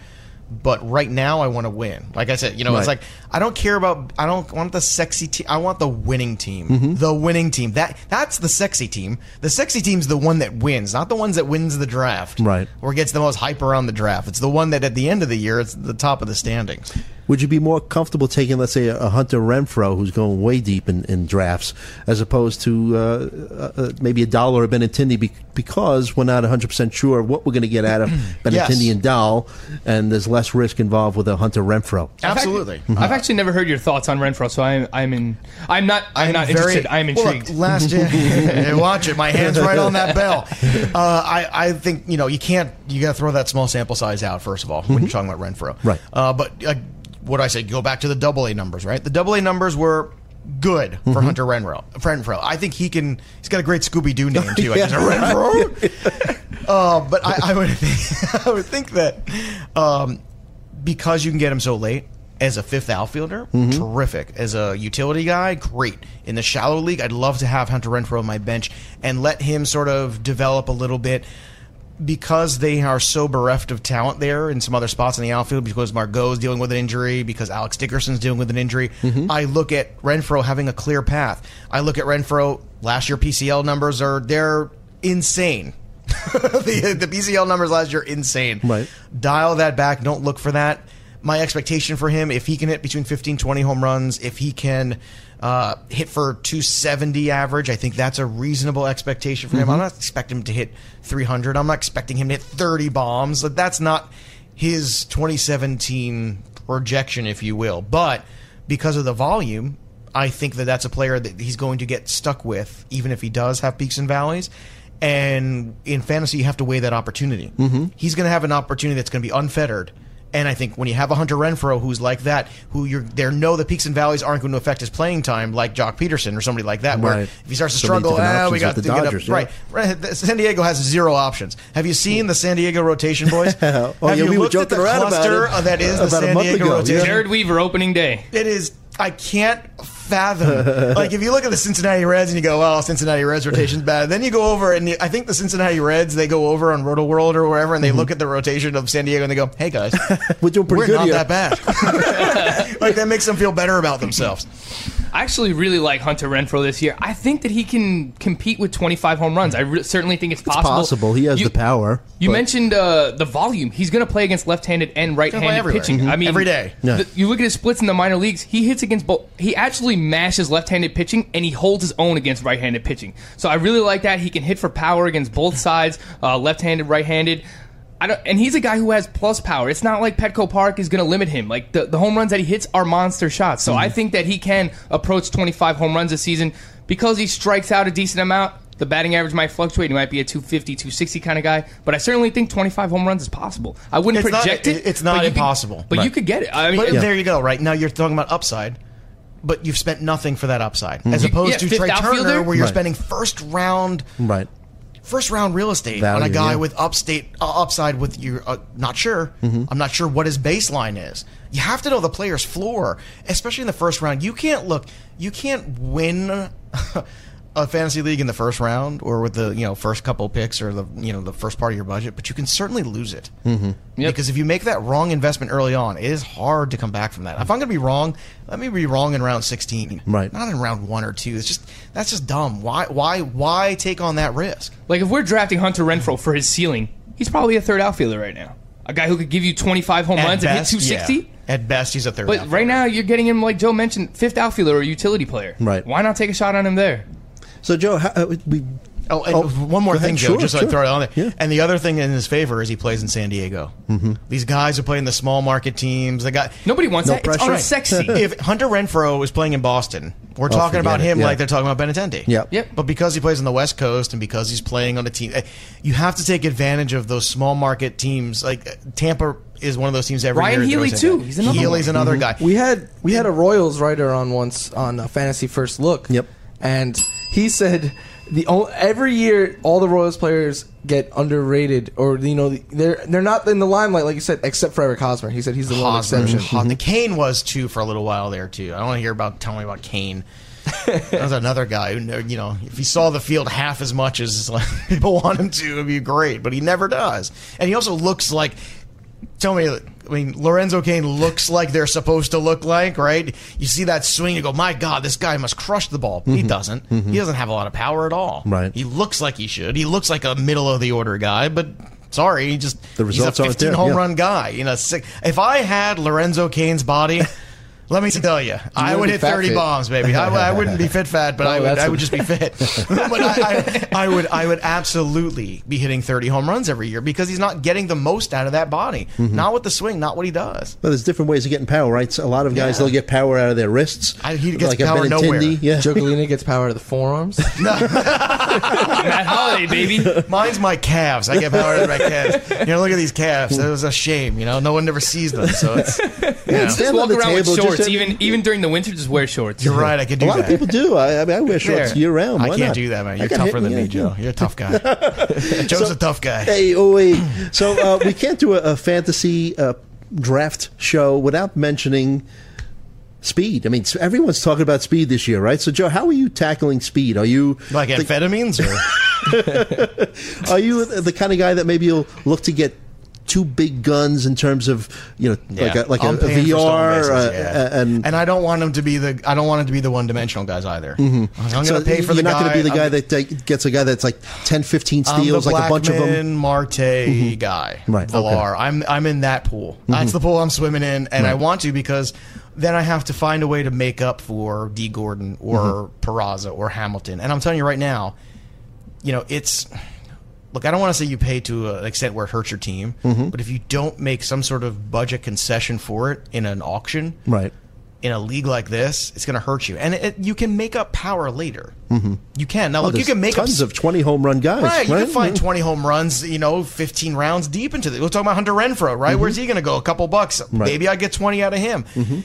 But right now, I want to win. Like I said, you know, it's like I don't care about. I don't want the sexy team. I want the winning team. Mm-hmm. The winning team. That that's the sexy team. The sexy team's the one that wins, not the ones that wins the draft. Right. Or gets the most hype around the draft. It's the one that at the end of the year, it's the top of the standings. Would you be more comfortable taking, let's say, a Hunter Renfroe who's going way deep in, in drafts, as opposed to uh, uh, uh, maybe a dollar or a Benintendi be- because we're not 100% sure what we're going to get out of [clears throat] Benintendi Yes. and Dahl, and there's less risk involved with a Hunter Renfroe. Absolutely. I've actually never heard your thoughts on Renfroe, so I'm I'm in. I'm not. I'm, not interested. I'm Well, intrigued. look, last year, [laughs] watch it. My hand's right on that bell. [laughs] Uh, I, I think you know you can't. You got to throw that small sample size out first of all when you're talking about Renfroe. Right. Uh, but uh, what I say, go back to the double A numbers. Right. The double A numbers were good for Hunter Renfroe. Renfroe. I think he can. He's got a great Scooby Doo name too. I [laughs] guess. Renfroe. [laughs] Uh, but I, I would think, [laughs] I would think that um, because you can get him so late as a fifth outfielder, terrific. As a utility guy, great. In the shallow league, I'd love to have Hunter Renfroe on my bench and let him sort of develop a little bit because they are so bereft of talent there in some other spots in the outfield because Margot's dealing with an injury, because Alex Dickerson's dealing with an injury. Mm-hmm. I look at Renfroe having a clear path. I look at Renfroe last year PCL numbers are they're insane. [laughs] the, the PCL numbers last year insane. Right. Dial that back. Don't look for that. My expectation for him, if he can hit between 15, 20 home runs, if he can uh, hit for 270 average, I think that's a reasonable expectation for him. I'm not expecting him to hit 300. I'm not expecting him to hit 30 bombs. That's not his 2017 projection, if you will. But because of the volume, I think that that's a player that he's going to get stuck with, even if he does have peaks and valleys. And in fantasy, you have to weigh that opportunity. Mm-hmm. He's going to have an opportunity that's going to be unfettered. And I think when you have a Hunter Renfroe who's like that, who you're there, know the peaks and valleys aren't going to affect his playing time, like Joc Pederson or somebody like that. Where Right. if he starts to So struggle, ah, we got with to the get Dodgers, up. yeah. Right, right. San Diego has zero options. Have you seen the San Diego rotation, boys? [laughs] Oh, have yeah, you we were looked at the joking about cluster it that is the about a San month Diego ago, rotation? Jered Weaver opening day. It is. I can't fathom. [laughs] like if you look at the Cincinnati Reds and you go, "Well, Cincinnati Reds rotation's bad." Then you go over and you, I think the Cincinnati Reds they go over on Roto World or wherever and they look at the rotation of San Diego and they go, "Hey guys, [laughs] We're doing pretty we're good not here. that bad." [laughs] like that makes them feel better about themselves. I actually really like Hunter Renfroe this year. I think that he can compete with 25 home runs. I re- certainly think it's It's possible. possible. He has You- the power. You but- mentioned uh, the volume. He's going to play against left-handed and right-handed everywhere. pitching. Mhm. I mean, Every day. Yeah. the- you look at his splits in the minor leagues. He hits against both. He actually mashes left-handed pitching, and he holds his own against right-handed pitching. So I really like that. He can hit for power against both sides, uh, left-handed, right-handed. I don't, and he's a guy who has plus power. It's not like Petco Park is going to limit him. Like the, the home runs that he hits are monster shots. So I think that he can approach 25 home runs a season because he strikes out a decent amount. The batting average might fluctuate. He might be a 250, 260 kind of guy, but I certainly think 25 home runs is possible. I wouldn't It's not- project it. it's not but you could- impossible. but you could get it. I mean, But it- there you go. Right now you're talking about upside. But you've spent nothing for that upside, as You- opposed yeah, to Trea? Turner, where you're Right. spending first round Right. first round real estate Value, on a guy yeah. with upstate uh, upside with you. Uh, not sure. Mm-hmm. I'm not sure what his baseline is. You have to know the player's floor, especially in the first round. You can't look. You can't win. [laughs] A fantasy league in the first round, or with the you know first couple picks, or the you know the first part of your budget, but you can certainly lose it mm-hmm. Yep. because if you make that wrong investment early on, it is hard to come back from that. If I'm going to be wrong, let me be wrong in round 16, Right. Not in round one or two. It's just that's just dumb. Why why why take on that risk? Like if we're drafting Hunter Renfroe for his ceiling, he's probably a third outfielder right now. A guy who could give you 25 home runs and hit 260. yeah. At best, he's a third. But outfielder. right now, you're getting him, like Joe mentioned, fifth outfielder or utility player. Right. Why not take a shot on him there? So, Joe, how, uh, we Oh, and Oh, one more thing, ahead. Joe, Sure, just so sure. I throw it on there. Yeah. And the other thing in his favor is he plays in San Diego. Mm-hmm. These guys who play in the small market teams, they got Nobody wants No that. pressure. It's unsexy. [laughs] if Hunter Renfroe is playing in Boston, we're talking about it, him yeah. like they're talking about Benintendi. Yep. Yep. But because he plays on the West Coast and because he's playing on a team, eh, you have to take advantage of those small market teams. Like Tampa is one of those teams every Ryan year. Ryan Healy, too. He's another Healy's one. another guy. We had we had a Royals writer on once on uh, Fantasy First Look. Yep. And he said the every year all the Royals players get underrated or you know they're they're not in the limelight like you said except for Eric Hosmer. He said he's the one Hosmer, exception. Hos- Cain was too for a little while there too. I don't want to hear about. Tell me about Cain. [laughs] that was another guy who, you know, if he saw the field half as much as like, [laughs] people want him to, it'd be great. But he never does, and he also looks like. Tell me, I mean, Lorenzo Cain looks like they're supposed to look like, right? You see that swing, you go, "My God, this guy must crush the ball." He mm-hmm. doesn't. He mm-hmm. doesn't have a lot of power at all. Right. He looks like he should. He looks like a middle of the order guy, but sorry, he just The results he's a aren't 15 there, home yeah. run guy. You know, sick. if I had Lorenzo Cain's body, [laughs] let me tell you, I wouldn't would be hit fat 30 fit. bombs, baby. I, I wouldn't be fit fat, but No, [laughs] I would I would just be fit. [laughs] [laughs] but I, I, I would I would absolutely be hitting 30 home runs every year because he's not getting the most out of that body. Mm-hmm. Not with the swing, not what he does. Well, there's different ways of getting power, right? So a lot of guys Yeah. they'll get power out of their wrists. I- he gets like power Benintendi, nowhere. Yeah. Joe gets power out of the forearms. Matt Holliday, baby. Mine's my calves. I get power out of my calves. You know, look at these calves. It was a shame. You know, no one ever sees them. So it's. You know. Stand Just on walk the around with table, just shorts. have- even even during the winter, just wear shorts. You're right. I could do that. A lot that. of people do. I, I mean, I wear shorts There. year round. I Why can't not? do that, man. You're tougher hit- than yeah, me, Joe. yeah. You're a tough guy. [laughs] Joe's a tough guy. Hey, oh wait. So uh, we can't do a, a fantasy uh, draft show without mentioning speed. I mean, everyone's talking about speed this year, right? So, Joe, how are you tackling speed? Are you Like the, amphetamines, or [laughs] are you the kind of guy that maybe you'll look to get? Two big guns in terms of you know like a, like a, I'm a paying for stolen VR bases, uh, yeah. and, and I don't want him to be the I don't want him to be the one dimensional guys either. Mm-hmm. I'm going so to pay for you're the not going to be the guy I'm, that gets a guy that's like 10, 15 steals, like a bunch of them. Blackmon Marte mm-hmm. guy, Right, okay. Villar. I'm I'm in that pool. Mm-hmm. That's the pool I'm swimming in, and I want to because then I have to find a way to make up for Dee Gordon or Peraza or Hamilton. And I'm telling you right now, you know it's. Look, I don't want to say you pay to uh, an extent where it hurts your team, mm-hmm. but if you don't make some sort of budget concession for it in an auction, Right. in a league like this, it's going to hurt you, and it, you can make up power later. Mm-hmm. You can now. Oh, look, you can make tons up of 20 home run guys. Right, you right? can find 20 home runs, you know, 15 rounds deep into the. We're talking about Hunter Renfro, right? Mm-hmm. Where's he going to go? A couple bucks. Maybe I get 20 out of him. Mm-hmm.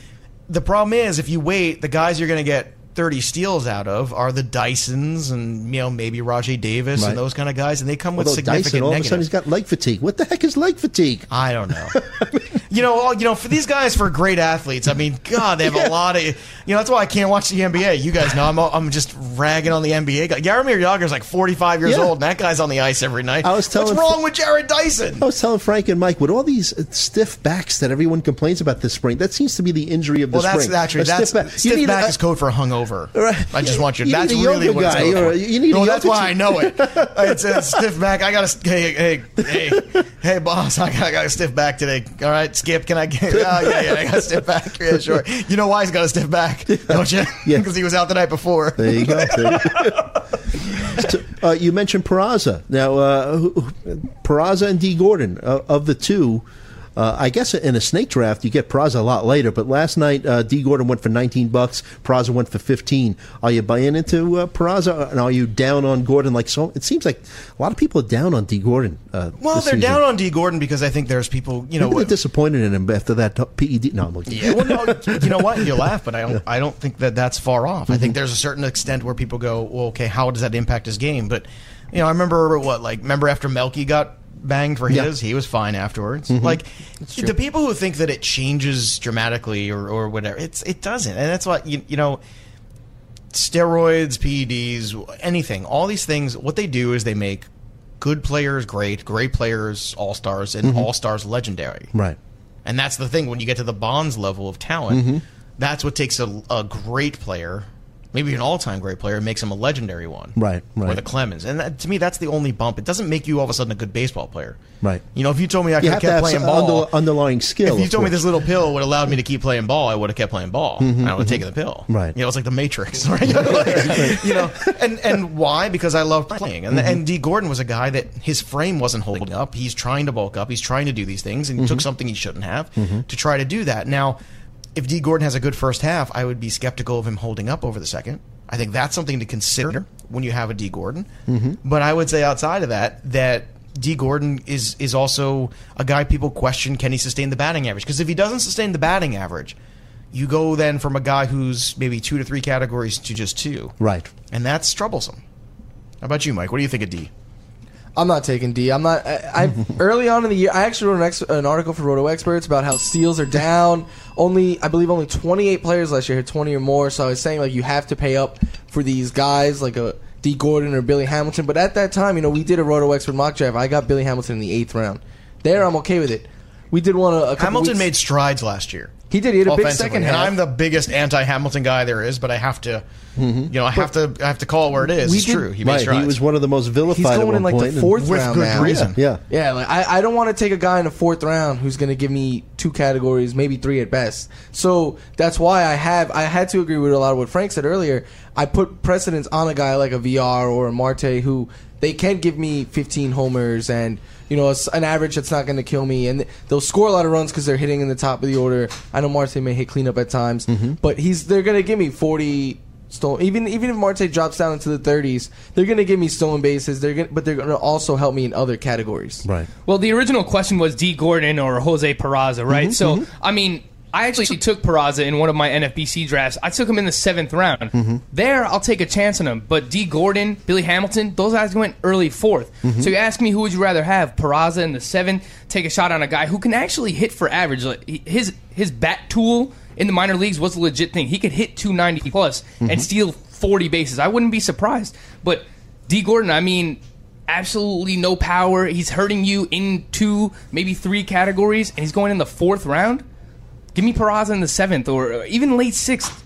The problem is, if you wait, the guys you're going to get 30 steals out of are the Dysons and, you know, maybe Rajai Davis Right. and those kind of guys, and they come with significant Dyson, all of a sudden, he's got leg fatigue. What the heck is leg fatigue? I don't know. [laughs] you know, you know, for these guys, for great athletes, I mean, God, they have a lot of. You know, that's why I can't watch the NBA. You guys know I'm, I'm just ragging on the NBA guy. Jaromir Jagr's like 45 years Yeah. old, and that guy's on the ice every night. I was telling- What's wrong with Jarrod Dyson? I was telling Frank and Mike, with all these uh, stiff backs that everyone complains about this spring, that seems to be the injury of the Well, that's spring. actually A that's stiff back. stiff, back a- is code for a hungover. [laughs] Right. I just want you. You that's a really what it's guy, or for. you need a no, that's yoga why I know it. [laughs] It's a stiff back. I got a hey hey hey hey boss. [laughs] I got, I got a stiff back today. All right, Skip. Can I get? Oh yeah yeah. I got a stiff back. Yeah sure. You know why he's got a stiff back? Don't you? Yeah. Because he was out the night before. There you go. There you go. Uh, you mentioned Peraza. Now, uh, Peraza and Dee Gordon, uh, of the two, Uh, I guess in a snake draft, you get Peraza a lot later. But last night, uh, Dee Gordon went for 19 bucks. Peraza went for 15. Are you buying into uh, Peraza, and are you down on Gordon? Like so, it seems like a lot of people are down on Dee Gordon. Uh, Well, they're season. down on Dee Gordon because I think there's people, you know, Maybe they're disappointed in him after that PED. No, I'm looking. Yeah, well, no, [laughs] you know what? You laugh, but I don't. I don't think that that's far off. I Mm-hmm. think there's a certain extent where people go, "Well, okay, how does that impact his game?" But you know, I remember what, like, remember after Melky got banged for Yeah. his, he was fine afterwards. Mm-hmm. Like, the people who think that it changes dramatically or, or whatever, it's it doesn't, and that's what you you know. Steroids, PEDs, anything, all these things, what they do is they make good players great, great players all stars, and all stars legendary. Right. And that's the thing when you get to the Bonds level of talent, Mm-hmm. that's what takes a, a great player, maybe an all-time great player, makes him a legendary one. Right, Or right. the Clemens, and that, to me, that's the only bump. It doesn't make you all of a sudden a good baseball player. Right. You know, if you told me I could have kept have playing ball, under, underlying skill. if you told me this little pill would allowed me to keep playing ball, I would have kept playing ball. and I would have taken the pill. Mm-hmm, Right. You know, it's like the Matrix, [laughs] right? You know, and and why? Because I love playing. And Mm-hmm. and Dee Gordon was a guy that his frame wasn't holding up. He's trying to bulk up. He's trying to do these things, and he Mm-hmm. took something he shouldn't have to try to do that. Now, if Dee Gordon has a good first half, I would be skeptical of him holding up over the second. I think that's something to consider when you have a Dee Gordon. Mm-hmm. But I would say outside of that, that Dee Gordon is is also a guy people question can he sustain the batting average? Because if he doesn't sustain the batting average, you go then from a guy who's maybe two to three categories to just two, Right. and that's troublesome. How about you, Mike? What do you think of Dee? I'm not taking Dee. I'm not. I, I [laughs] early on in the year, I actually wrote an, ex, an article for Roto Experts about how steals are down. Only, I believe, only 28 players last year hit 20 or more. So I was saying like you have to pay up for these guys like a Dee Gordon or Billy Hamilton. But at that time, you know, we did a Roto Expert mock draft. I got Billy Hamilton in the eighth round. There, I'm okay with it. We did one a, a couple Hamilton weeks- made strides last year. He did. He had a big offensively. second and. I'm the biggest anti-Hamilton guy there is, but I have to, you know, I have to, I have to call it where it is. We It's did- true. He made right. strides. He was one of the most vilified He's at going one in like the and- fourth With round good now. reason. Yeah. Yeah, like I, I don't want to take a guy in the fourth round who's going to give me two categories, maybe three at best. So that's why I have I had to agree with a lot of what Frank said earlier. I put precedence on a guy like a VR or a Marte who they can give me 15 homers and you know an average that's not going to kill me, and they'll score a lot of runs because they're hitting in the top of the order. I know Marte may hit cleanup at times, but he's they're going to give me 40 stolen. Even even if Marte drops down into the 30s, they're going to give me stolen bases. They're gonna, but they're going to also help me in other categories. Right. Well, the original question was Dee Gordon or Jose Peraza, right? Mm-hmm, so, I mean, I actually took Peraza in one of my NFBC drafts. I took him in the seventh round. Mm-hmm. There, I'll take a chance on him. But Dee Gordon, Billy Hamilton, those guys went early 4th Mm-hmm. So you ask me, who would you rather have? Peraza in the seventh, take a shot on a guy who can actually hit for average. Like, His his bat tool in the minor leagues was a legit thing. He could hit 290 plus Mm-hmm. and steal 40 bases. I wouldn't be surprised. But Dee Gordon, I mean, absolutely no power. He's hurting you in two, maybe three categories, and he's going in the fourth round. Give me Peraza in the seventh or even late sixth.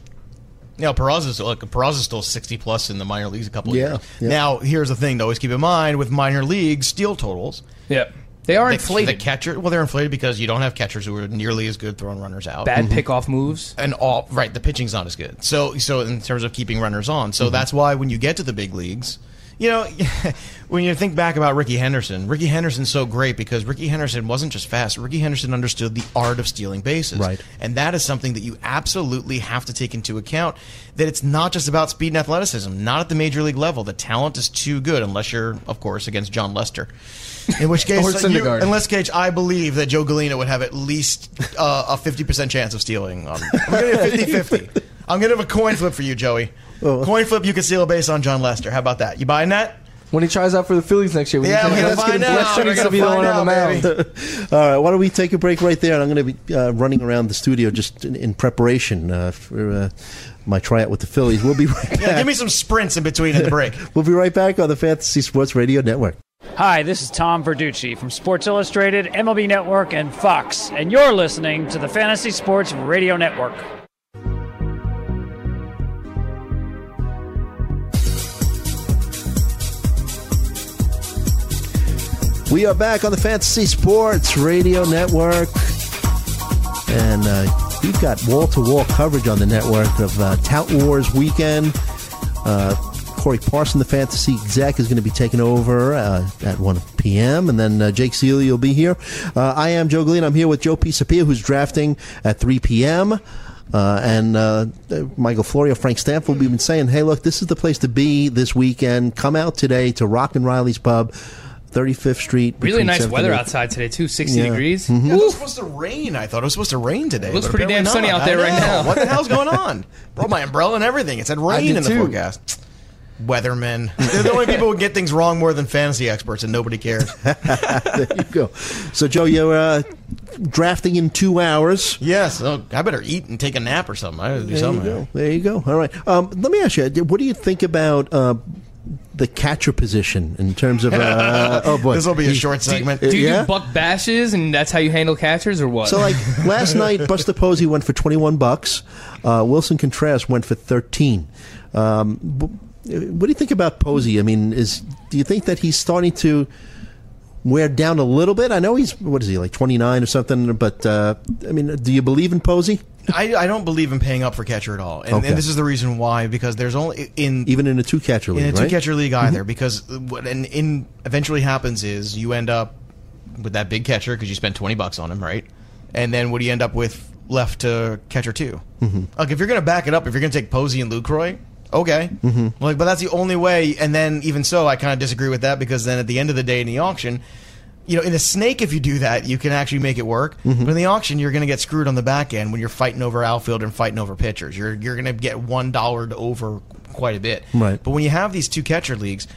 You know, Peraza's look, Peraza's still sixty plus in the minor leagues a couple of Yeah, years. yeah. Now, here's the thing, though: is keep in mind with minor league steal totals, Yeah, they are the, inflated. the catcher. Well, they're inflated because you don't have catchers who are nearly as good throwing runners out. Bad mm-hmm. pickoff moves. and all right, the pitching's not as good. So, so in terms of keeping runners on, so mm-hmm. that's why when you get to the big leagues, you know, [laughs] when you think back about Rickey Henderson, Rickey Henderson's so great because Rickey Henderson wasn't just fast. Rickey Henderson understood the art of stealing bases, Right. And that is something that you absolutely have to take into account. That it's not just about speed and athleticism. Not at the major league level. The talent is too good, unless you're, of course, against Jon Lester. In which [laughs] case, you, unless Cage, I believe that Joe Galena would have at least uh, a 50% chance of stealing. Um, I'm going to 50 50. I'm going to have a coin flip for you, Joey. Oh. Coin flip, you can steal a base on Jon Lester. How about that? You buying that? When he tries out for the Phillies next year, we Yeah, we're gonna let's find out. We're gonna be the find one on the mound. [laughs] All right, why don't we take a break right there? And I'm going to be uh, running around the studio just in, in preparation uh, for uh, my tryout with the Phillies. We'll be [laughs] right back. Yeah, give me some sprints in between in the break. [laughs] We'll be right back on the Fantasy Sports Radio Network. Hi, this is Tom Verducci from Sports Illustrated, MLB Network, and Fox, and you're listening to the Fantasy Sports Radio Network. We are back on the Fantasy Sports Radio Network. And uh, we've got wall to wall coverage on the network of uh, Tout Wars weekend. Uh, Corey Parson, the fantasy exec, is going to be taking over uh, at 1 p.m. And then uh, Jake Seeley will be here. Uh, I am Joe Glean. I'm here with Joe Pisapia, who's drafting at 3 p.m. Uh, and uh, Michael Florio, Frank Stampfl, we've been saying, hey, look, this is the place to be this weekend. Come out today to Rock and Riley's Pub, 35th Street. Really nice weather and outside today too, 60 Yeah. degrees. Yeah, it was supposed to rain. I thought it was supposed to rain today. Looks but pretty damn apparently sunny not. out there I right know. now. What the hell's going [laughs] on? Brought my umbrella and everything. It said rain did in the too. forecast. Weathermen. [laughs] They're the only people who get things wrong more than fantasy experts, and nobody cares. [laughs] there you go. So, Joe, you're uh, drafting in two hours. yes. Oh, I better eat and take a nap or something. I gotta do There you something. go. There you go. All right. Um, let me ask you, what do you think about uh, the catcher position in terms of? Uh, [laughs] oh boy, This will be a short segment. Do you Yeah? do buck bashes and that's how you handle catchers or what? So, like [laughs] last night, Buster Posey went for twenty-one bucks. Uh, Willson Contreras went for thirteen. Um, what do you think about Posey? I mean, is do you think that he's starting to wear down a little bit? I know he's what is he like twenty-nine or something, but uh, I mean, do you believe in Posey I, I don't believe in paying up for catcher at all, and, Okay. and this is the reason why. Because there's only in even in a two-catcher league? in a two right? Mm-hmm. catcher league either. Because what and in eventually happens is you end up with that big catcher because you spent twenty bucks on him, right? And then what do you end up with left to catcher 2 Mm-hmm. Like if you're gonna back it up, if you're gonna take Posey and Lucroy, okay, Mm-hmm. like but that's the only way. And then even so, I kind of disagree with that because then at the end of the day in the auction. You know, in a snake, if you do that, you can actually make it work. Mm-hmm. But in the auction, you're going to get screwed on the back end when you're fighting over outfield and fighting over pitchers. You're you're going to get one dollar over quite a bit. Right. But when you have these two catcher leagues,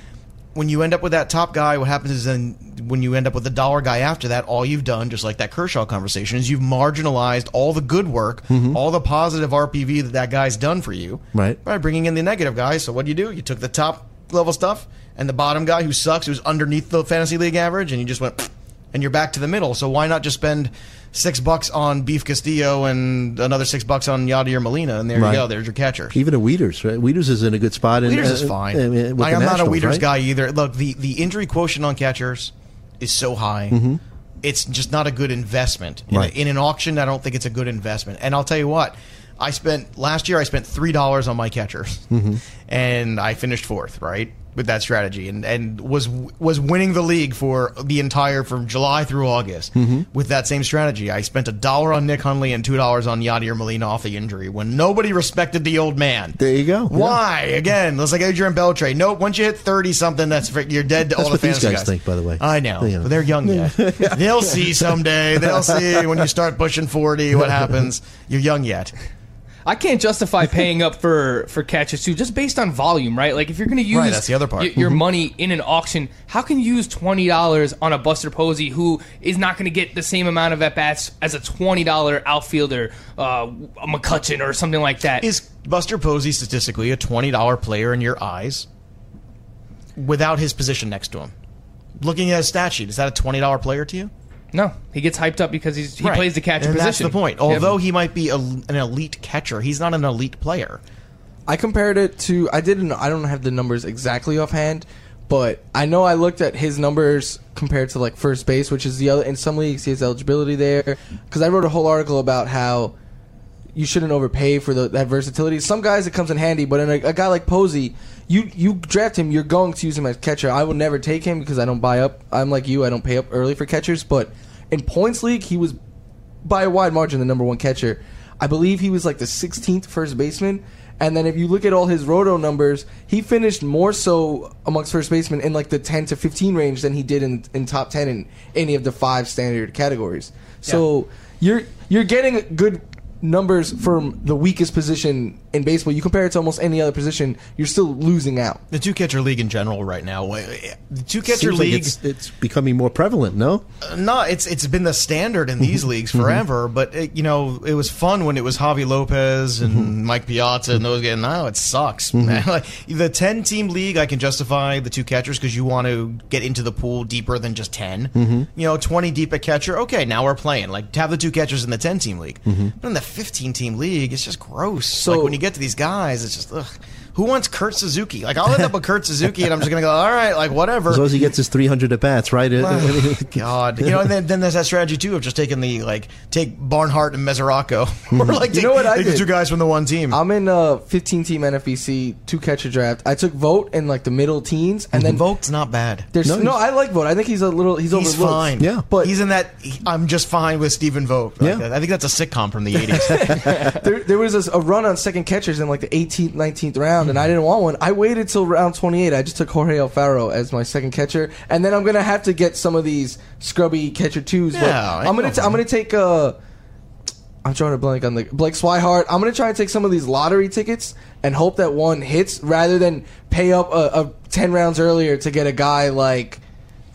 when you end up with that top guy, what happens is then when you end up with the dollar guy after that, all you've done, just like that Kershaw conversation, is you've marginalized all the good work, all the positive RPV that that guy's done for you, Mm-hmm. Right. By bringing in the negative guy. So what do you do? You took the top level stuff and the bottom guy who sucks, who's underneath the fantasy league average, and you just went, and you're back to the middle. So why not just spend six bucks on Beef Castillo and another six bucks on Yadier Molina, and there Right. you go. There's your catcher. Even a Wieters, right? Wieters is in a good spot. And, Wieters is uh, fine. I mean, I, am not a Wieters right? guy either. Look, the, the injury quotient on catchers is so high. Mm-hmm. It's just not a good investment. In, a- in an auction, I don't think it's a good investment. And I'll tell you what, I spent last year. I spent three dollars on my catchers, Mm-hmm. and I finished fourth. Right with that strategy, and and was was winning the league for the entire from July through August Mm-hmm. with that same strategy. I spent a dollar on Nick Hundley and two dollars on Yadier Molina off the injury when nobody respected the old man. There you go. Why? Again, it's like Adrian Beltre. Nope. Once you hit thirty something, that's you're dead to That's all what the these fantasy guys think, by the way. I know, Yeah. but they're young [laughs] yet. They'll see someday. They'll see when you start pushing forty what [laughs] happens. You're young yet. I can't justify [laughs] paying up for for too, just based on volume, right? Like if you're going to use Right, that's the other part. y- your money in an auction, how can you use twenty dollars on a Buster Posey who is not going to get the same amount of at bats as a twenty dollar outfielder, uh, a McCutchen or something like that? Is Buster Posey statistically a twenty dollar player in your eyes without his position next to him? Looking at his stat sheet, is that a twenty dollar player to you? No, he gets hyped up because he's he Right. plays the catcher and position. That's the point. Yeah. Although he might be a, an elite catcher, he's not an elite player. I compared it to. I didn't. I don't have the numbers exactly offhand, but I know I looked at his numbers compared to like first base, which is the other. In some leagues, he has eligibility there. Because I wrote a whole article about how you shouldn't overpay for the, that versatility. Some guys it comes in handy, but in a, a guy like Posey, you you draft him, you're going to use him as catcher. I will never take him because I don't buy up. I'm like you, I don't pay up early for catchers. But in points league, he was by a wide margin the number one catcher. I believe he was like the 16th first baseman. And then if you look at all his roto numbers, he finished more so amongst first basemen in like the 10 to 15 range than he did in, in top 10 in any of the five standard categories. So you're you're getting good numbers from the weakest position in baseball. You compare it to almost any other position, you're still losing out. The two catcher league in general right now. The two catcher Seems like league. it's, it's becoming more prevalent. No, uh, no, it's it's been the standard in these mm-hmm. leagues mm-hmm. forever. But it, you know, it was fun when it was Javi Lopez and mm-hmm. Mike Piazza and those guys. Now it sucks, man. [laughs] Like, the ten team league, I can justify the two catchers because you want to get into the pool deeper than just 10 You know, twenty deep at catcher. Okay, now we're playing. Like to have the two catchers in the ten team league, but in the fifteen team league, it's just gross. So- like when you get to these guys, it's just ugh. Who wants Kurt Suzuki? Like I'll end up with Kurt Suzuki, and I'm just gonna go, all right, like whatever. As long as he gets his 300 at bats, right? [laughs] God, you know, and then, then there's that strategy too of just taking the like take Barnhart and Mesoraco, [laughs] or mm-hmm. like You take, know what I take the did? two guys from the one team. I'm in a 15 team NFBC two catcher draft. I took Vogt in like the middle teens, and then mm-hmm. Vogt's not bad. There's No, no, I like Vogt. I think he's a little he's, He's overlooked. fine. Yeah. but he's in that. he- I'm just fine with Stephen Vogt. Like, Yeah. I think that's a sitcom from the '80s. [laughs] There, there was a, a run on second catchers in like the 18th, 19th round, and I didn't want one. I waited till round 28. I just took Jorge Alfaro as my second catcher, and then I'm gonna have to get some of these scrubby catcher twos. but Yeah, I I'm gonna know. t- I'm gonna take uh. I'm trying to blank on the Blake Swihart. I'm gonna try and take some of these lottery tickets and hope that one hits rather than pay up a, a ten rounds earlier to get a guy like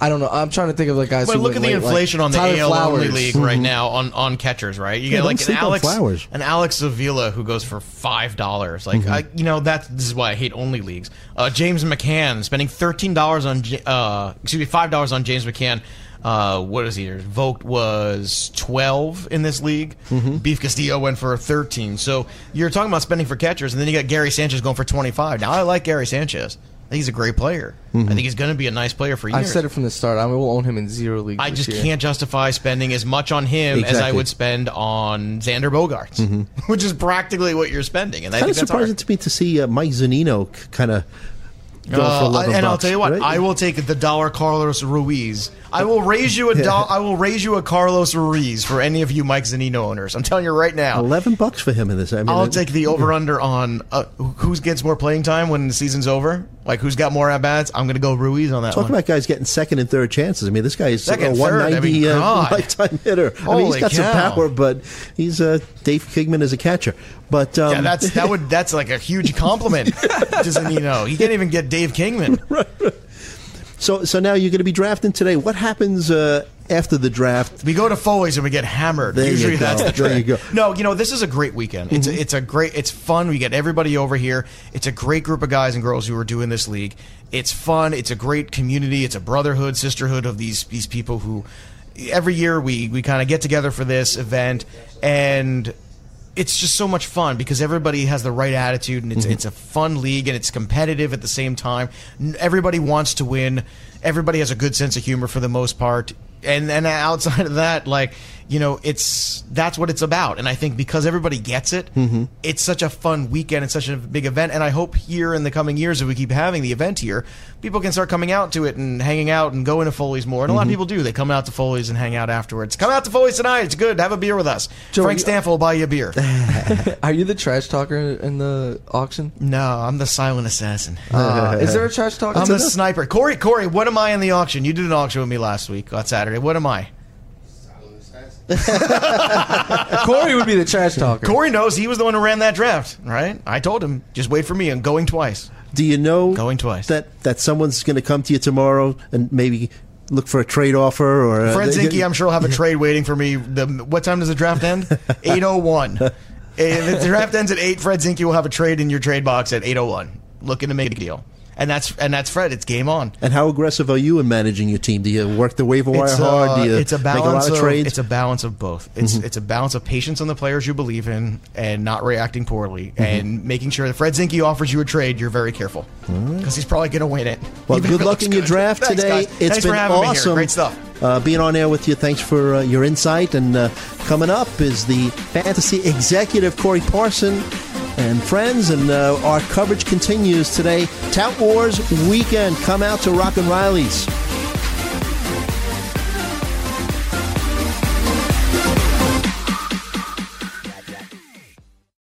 I don't know. I'm trying to think of like guys. But who look at the late, like inflation on the Tyler AL only Flowers. league right now on, on catchers, right? You Yeah, get like an Alex Flowers. an Alex Avila who goes for five dollars. Like I, you know that this is why I hate only leagues. Uh, James McCann spending thirteen dollars on uh, excuse me five dollars on James McCann. Uh, what is he? Vogt was twelve in this league. Beef Castillo went for thirteen. So you're talking about spending for catchers, and then you got Gary Sanchez going for twenty five. Now I like Gary Sanchez. I think he's a great player. I think he's going to be a nice player for years. I've said it from the start. I will own him in zero leagues. I just year. can't justify spending as much on him as I would spend on Xander Bogaerts, [laughs] which is practically what you're spending. And I kind of think that's surprising hard. to me to see uh, Mike Zunino kind of Uh, for 11 and I'll tell you what, right? I will take the dollar Carlos Ruiz. I will raise you a do- I will raise you a Carlos Ruiz for any of you Mike Zunino owners. I'm telling you right now. 11 bucks for him in this. I mean, I'll it- take the over under on uh, who gets more playing time when the season's over. Like who's got more at bats? I'm going to go Ruiz on that Talk one. about guys getting second and third chances. I mean, this guy is Second, a third, I 190 mean, uh, lifetime hitter. I mean, he's got some power, but he's uh, Dave Kingman as a catcher. But um, yeah, that's that would [laughs] that's like a huge compliment Just you know, He can't even get Dave Kingman. [laughs] right. so. So now you're going to be drafting today. What happens uh, after the draft? We go to Foley's and we get hammered. There you Usually go. that's the There trick. you go. Mm-hmm. No, you know this is a great weekend. It's a, it's a great. It's fun. We get everybody over here. It's a great group of guys and girls who are doing this league. It's fun. It's a great community. It's a brotherhood, sisterhood of these these people who every year we we kind of get together for this event and. It's just so much fun because everybody has the right attitude and it's it's a fun league and it's competitive at the same time. Everybody wants to win. Everybody has a good sense of humor for the most part. And and outside of that, like you know, it's that's what it's about. And I think because everybody gets it, it's such a fun weekend. It's such a big event. And I hope here in the coming years, if we keep having the event here, people can start coming out to it and hanging out and going to Foley's more. And a lot of people do. They come out to Foley's and hang out afterwards. Come out to Foley's tonight. It's good. Have a beer with us. Joey, Frank Stampfl will buy you a beer. [laughs] Are you the trash talker in the auction? no, I'm the silent assassin. Uh, [laughs] is there a trash talker? I'm the this? sniper. Corey, Corey, what am I in the auction? You did an auction with me last week on Saturday. What am I? [laughs] Corey would be the trash talker. Corey knows he was the one who ran that draft, right? I told him, just wait for me. I'm going twice. Do you know Going twice. that that someone's going to come to you tomorrow and maybe look for a trade offer or uh, Fred Zinkie, I'm sure will have a [laughs] trade waiting for me. The what time does the draft end? [laughs] 8:01. If the draft ends at eight, Fred Zinkie will have a trade in your trade box at 8:01, looking to make a deal. And that's and that's Fred. It's game on. And how aggressive are you in managing your team? Do you work the waiver wire It's, hard? uh, Do you it's a make a lot of, of, trades? Mm-hmm. It's a balance of both. It's it's a balance of patience on the players you believe in and not reacting poorly, Mm-hmm. and making sure that Fred Zinkie offers you a trade. You're very careful because he's probably going to win it. well, even good luck in your draft Thanks, today. guys. It's Thanks been for having me here. awesome. Great stuff. Uh, being on air with you. Thanks for uh, your insight. And uh, coming up is the fantasy executive Corey Parson and friends, and uh, our coverage continues today. Tout Wars weekend. Come out to Rock and Riley's.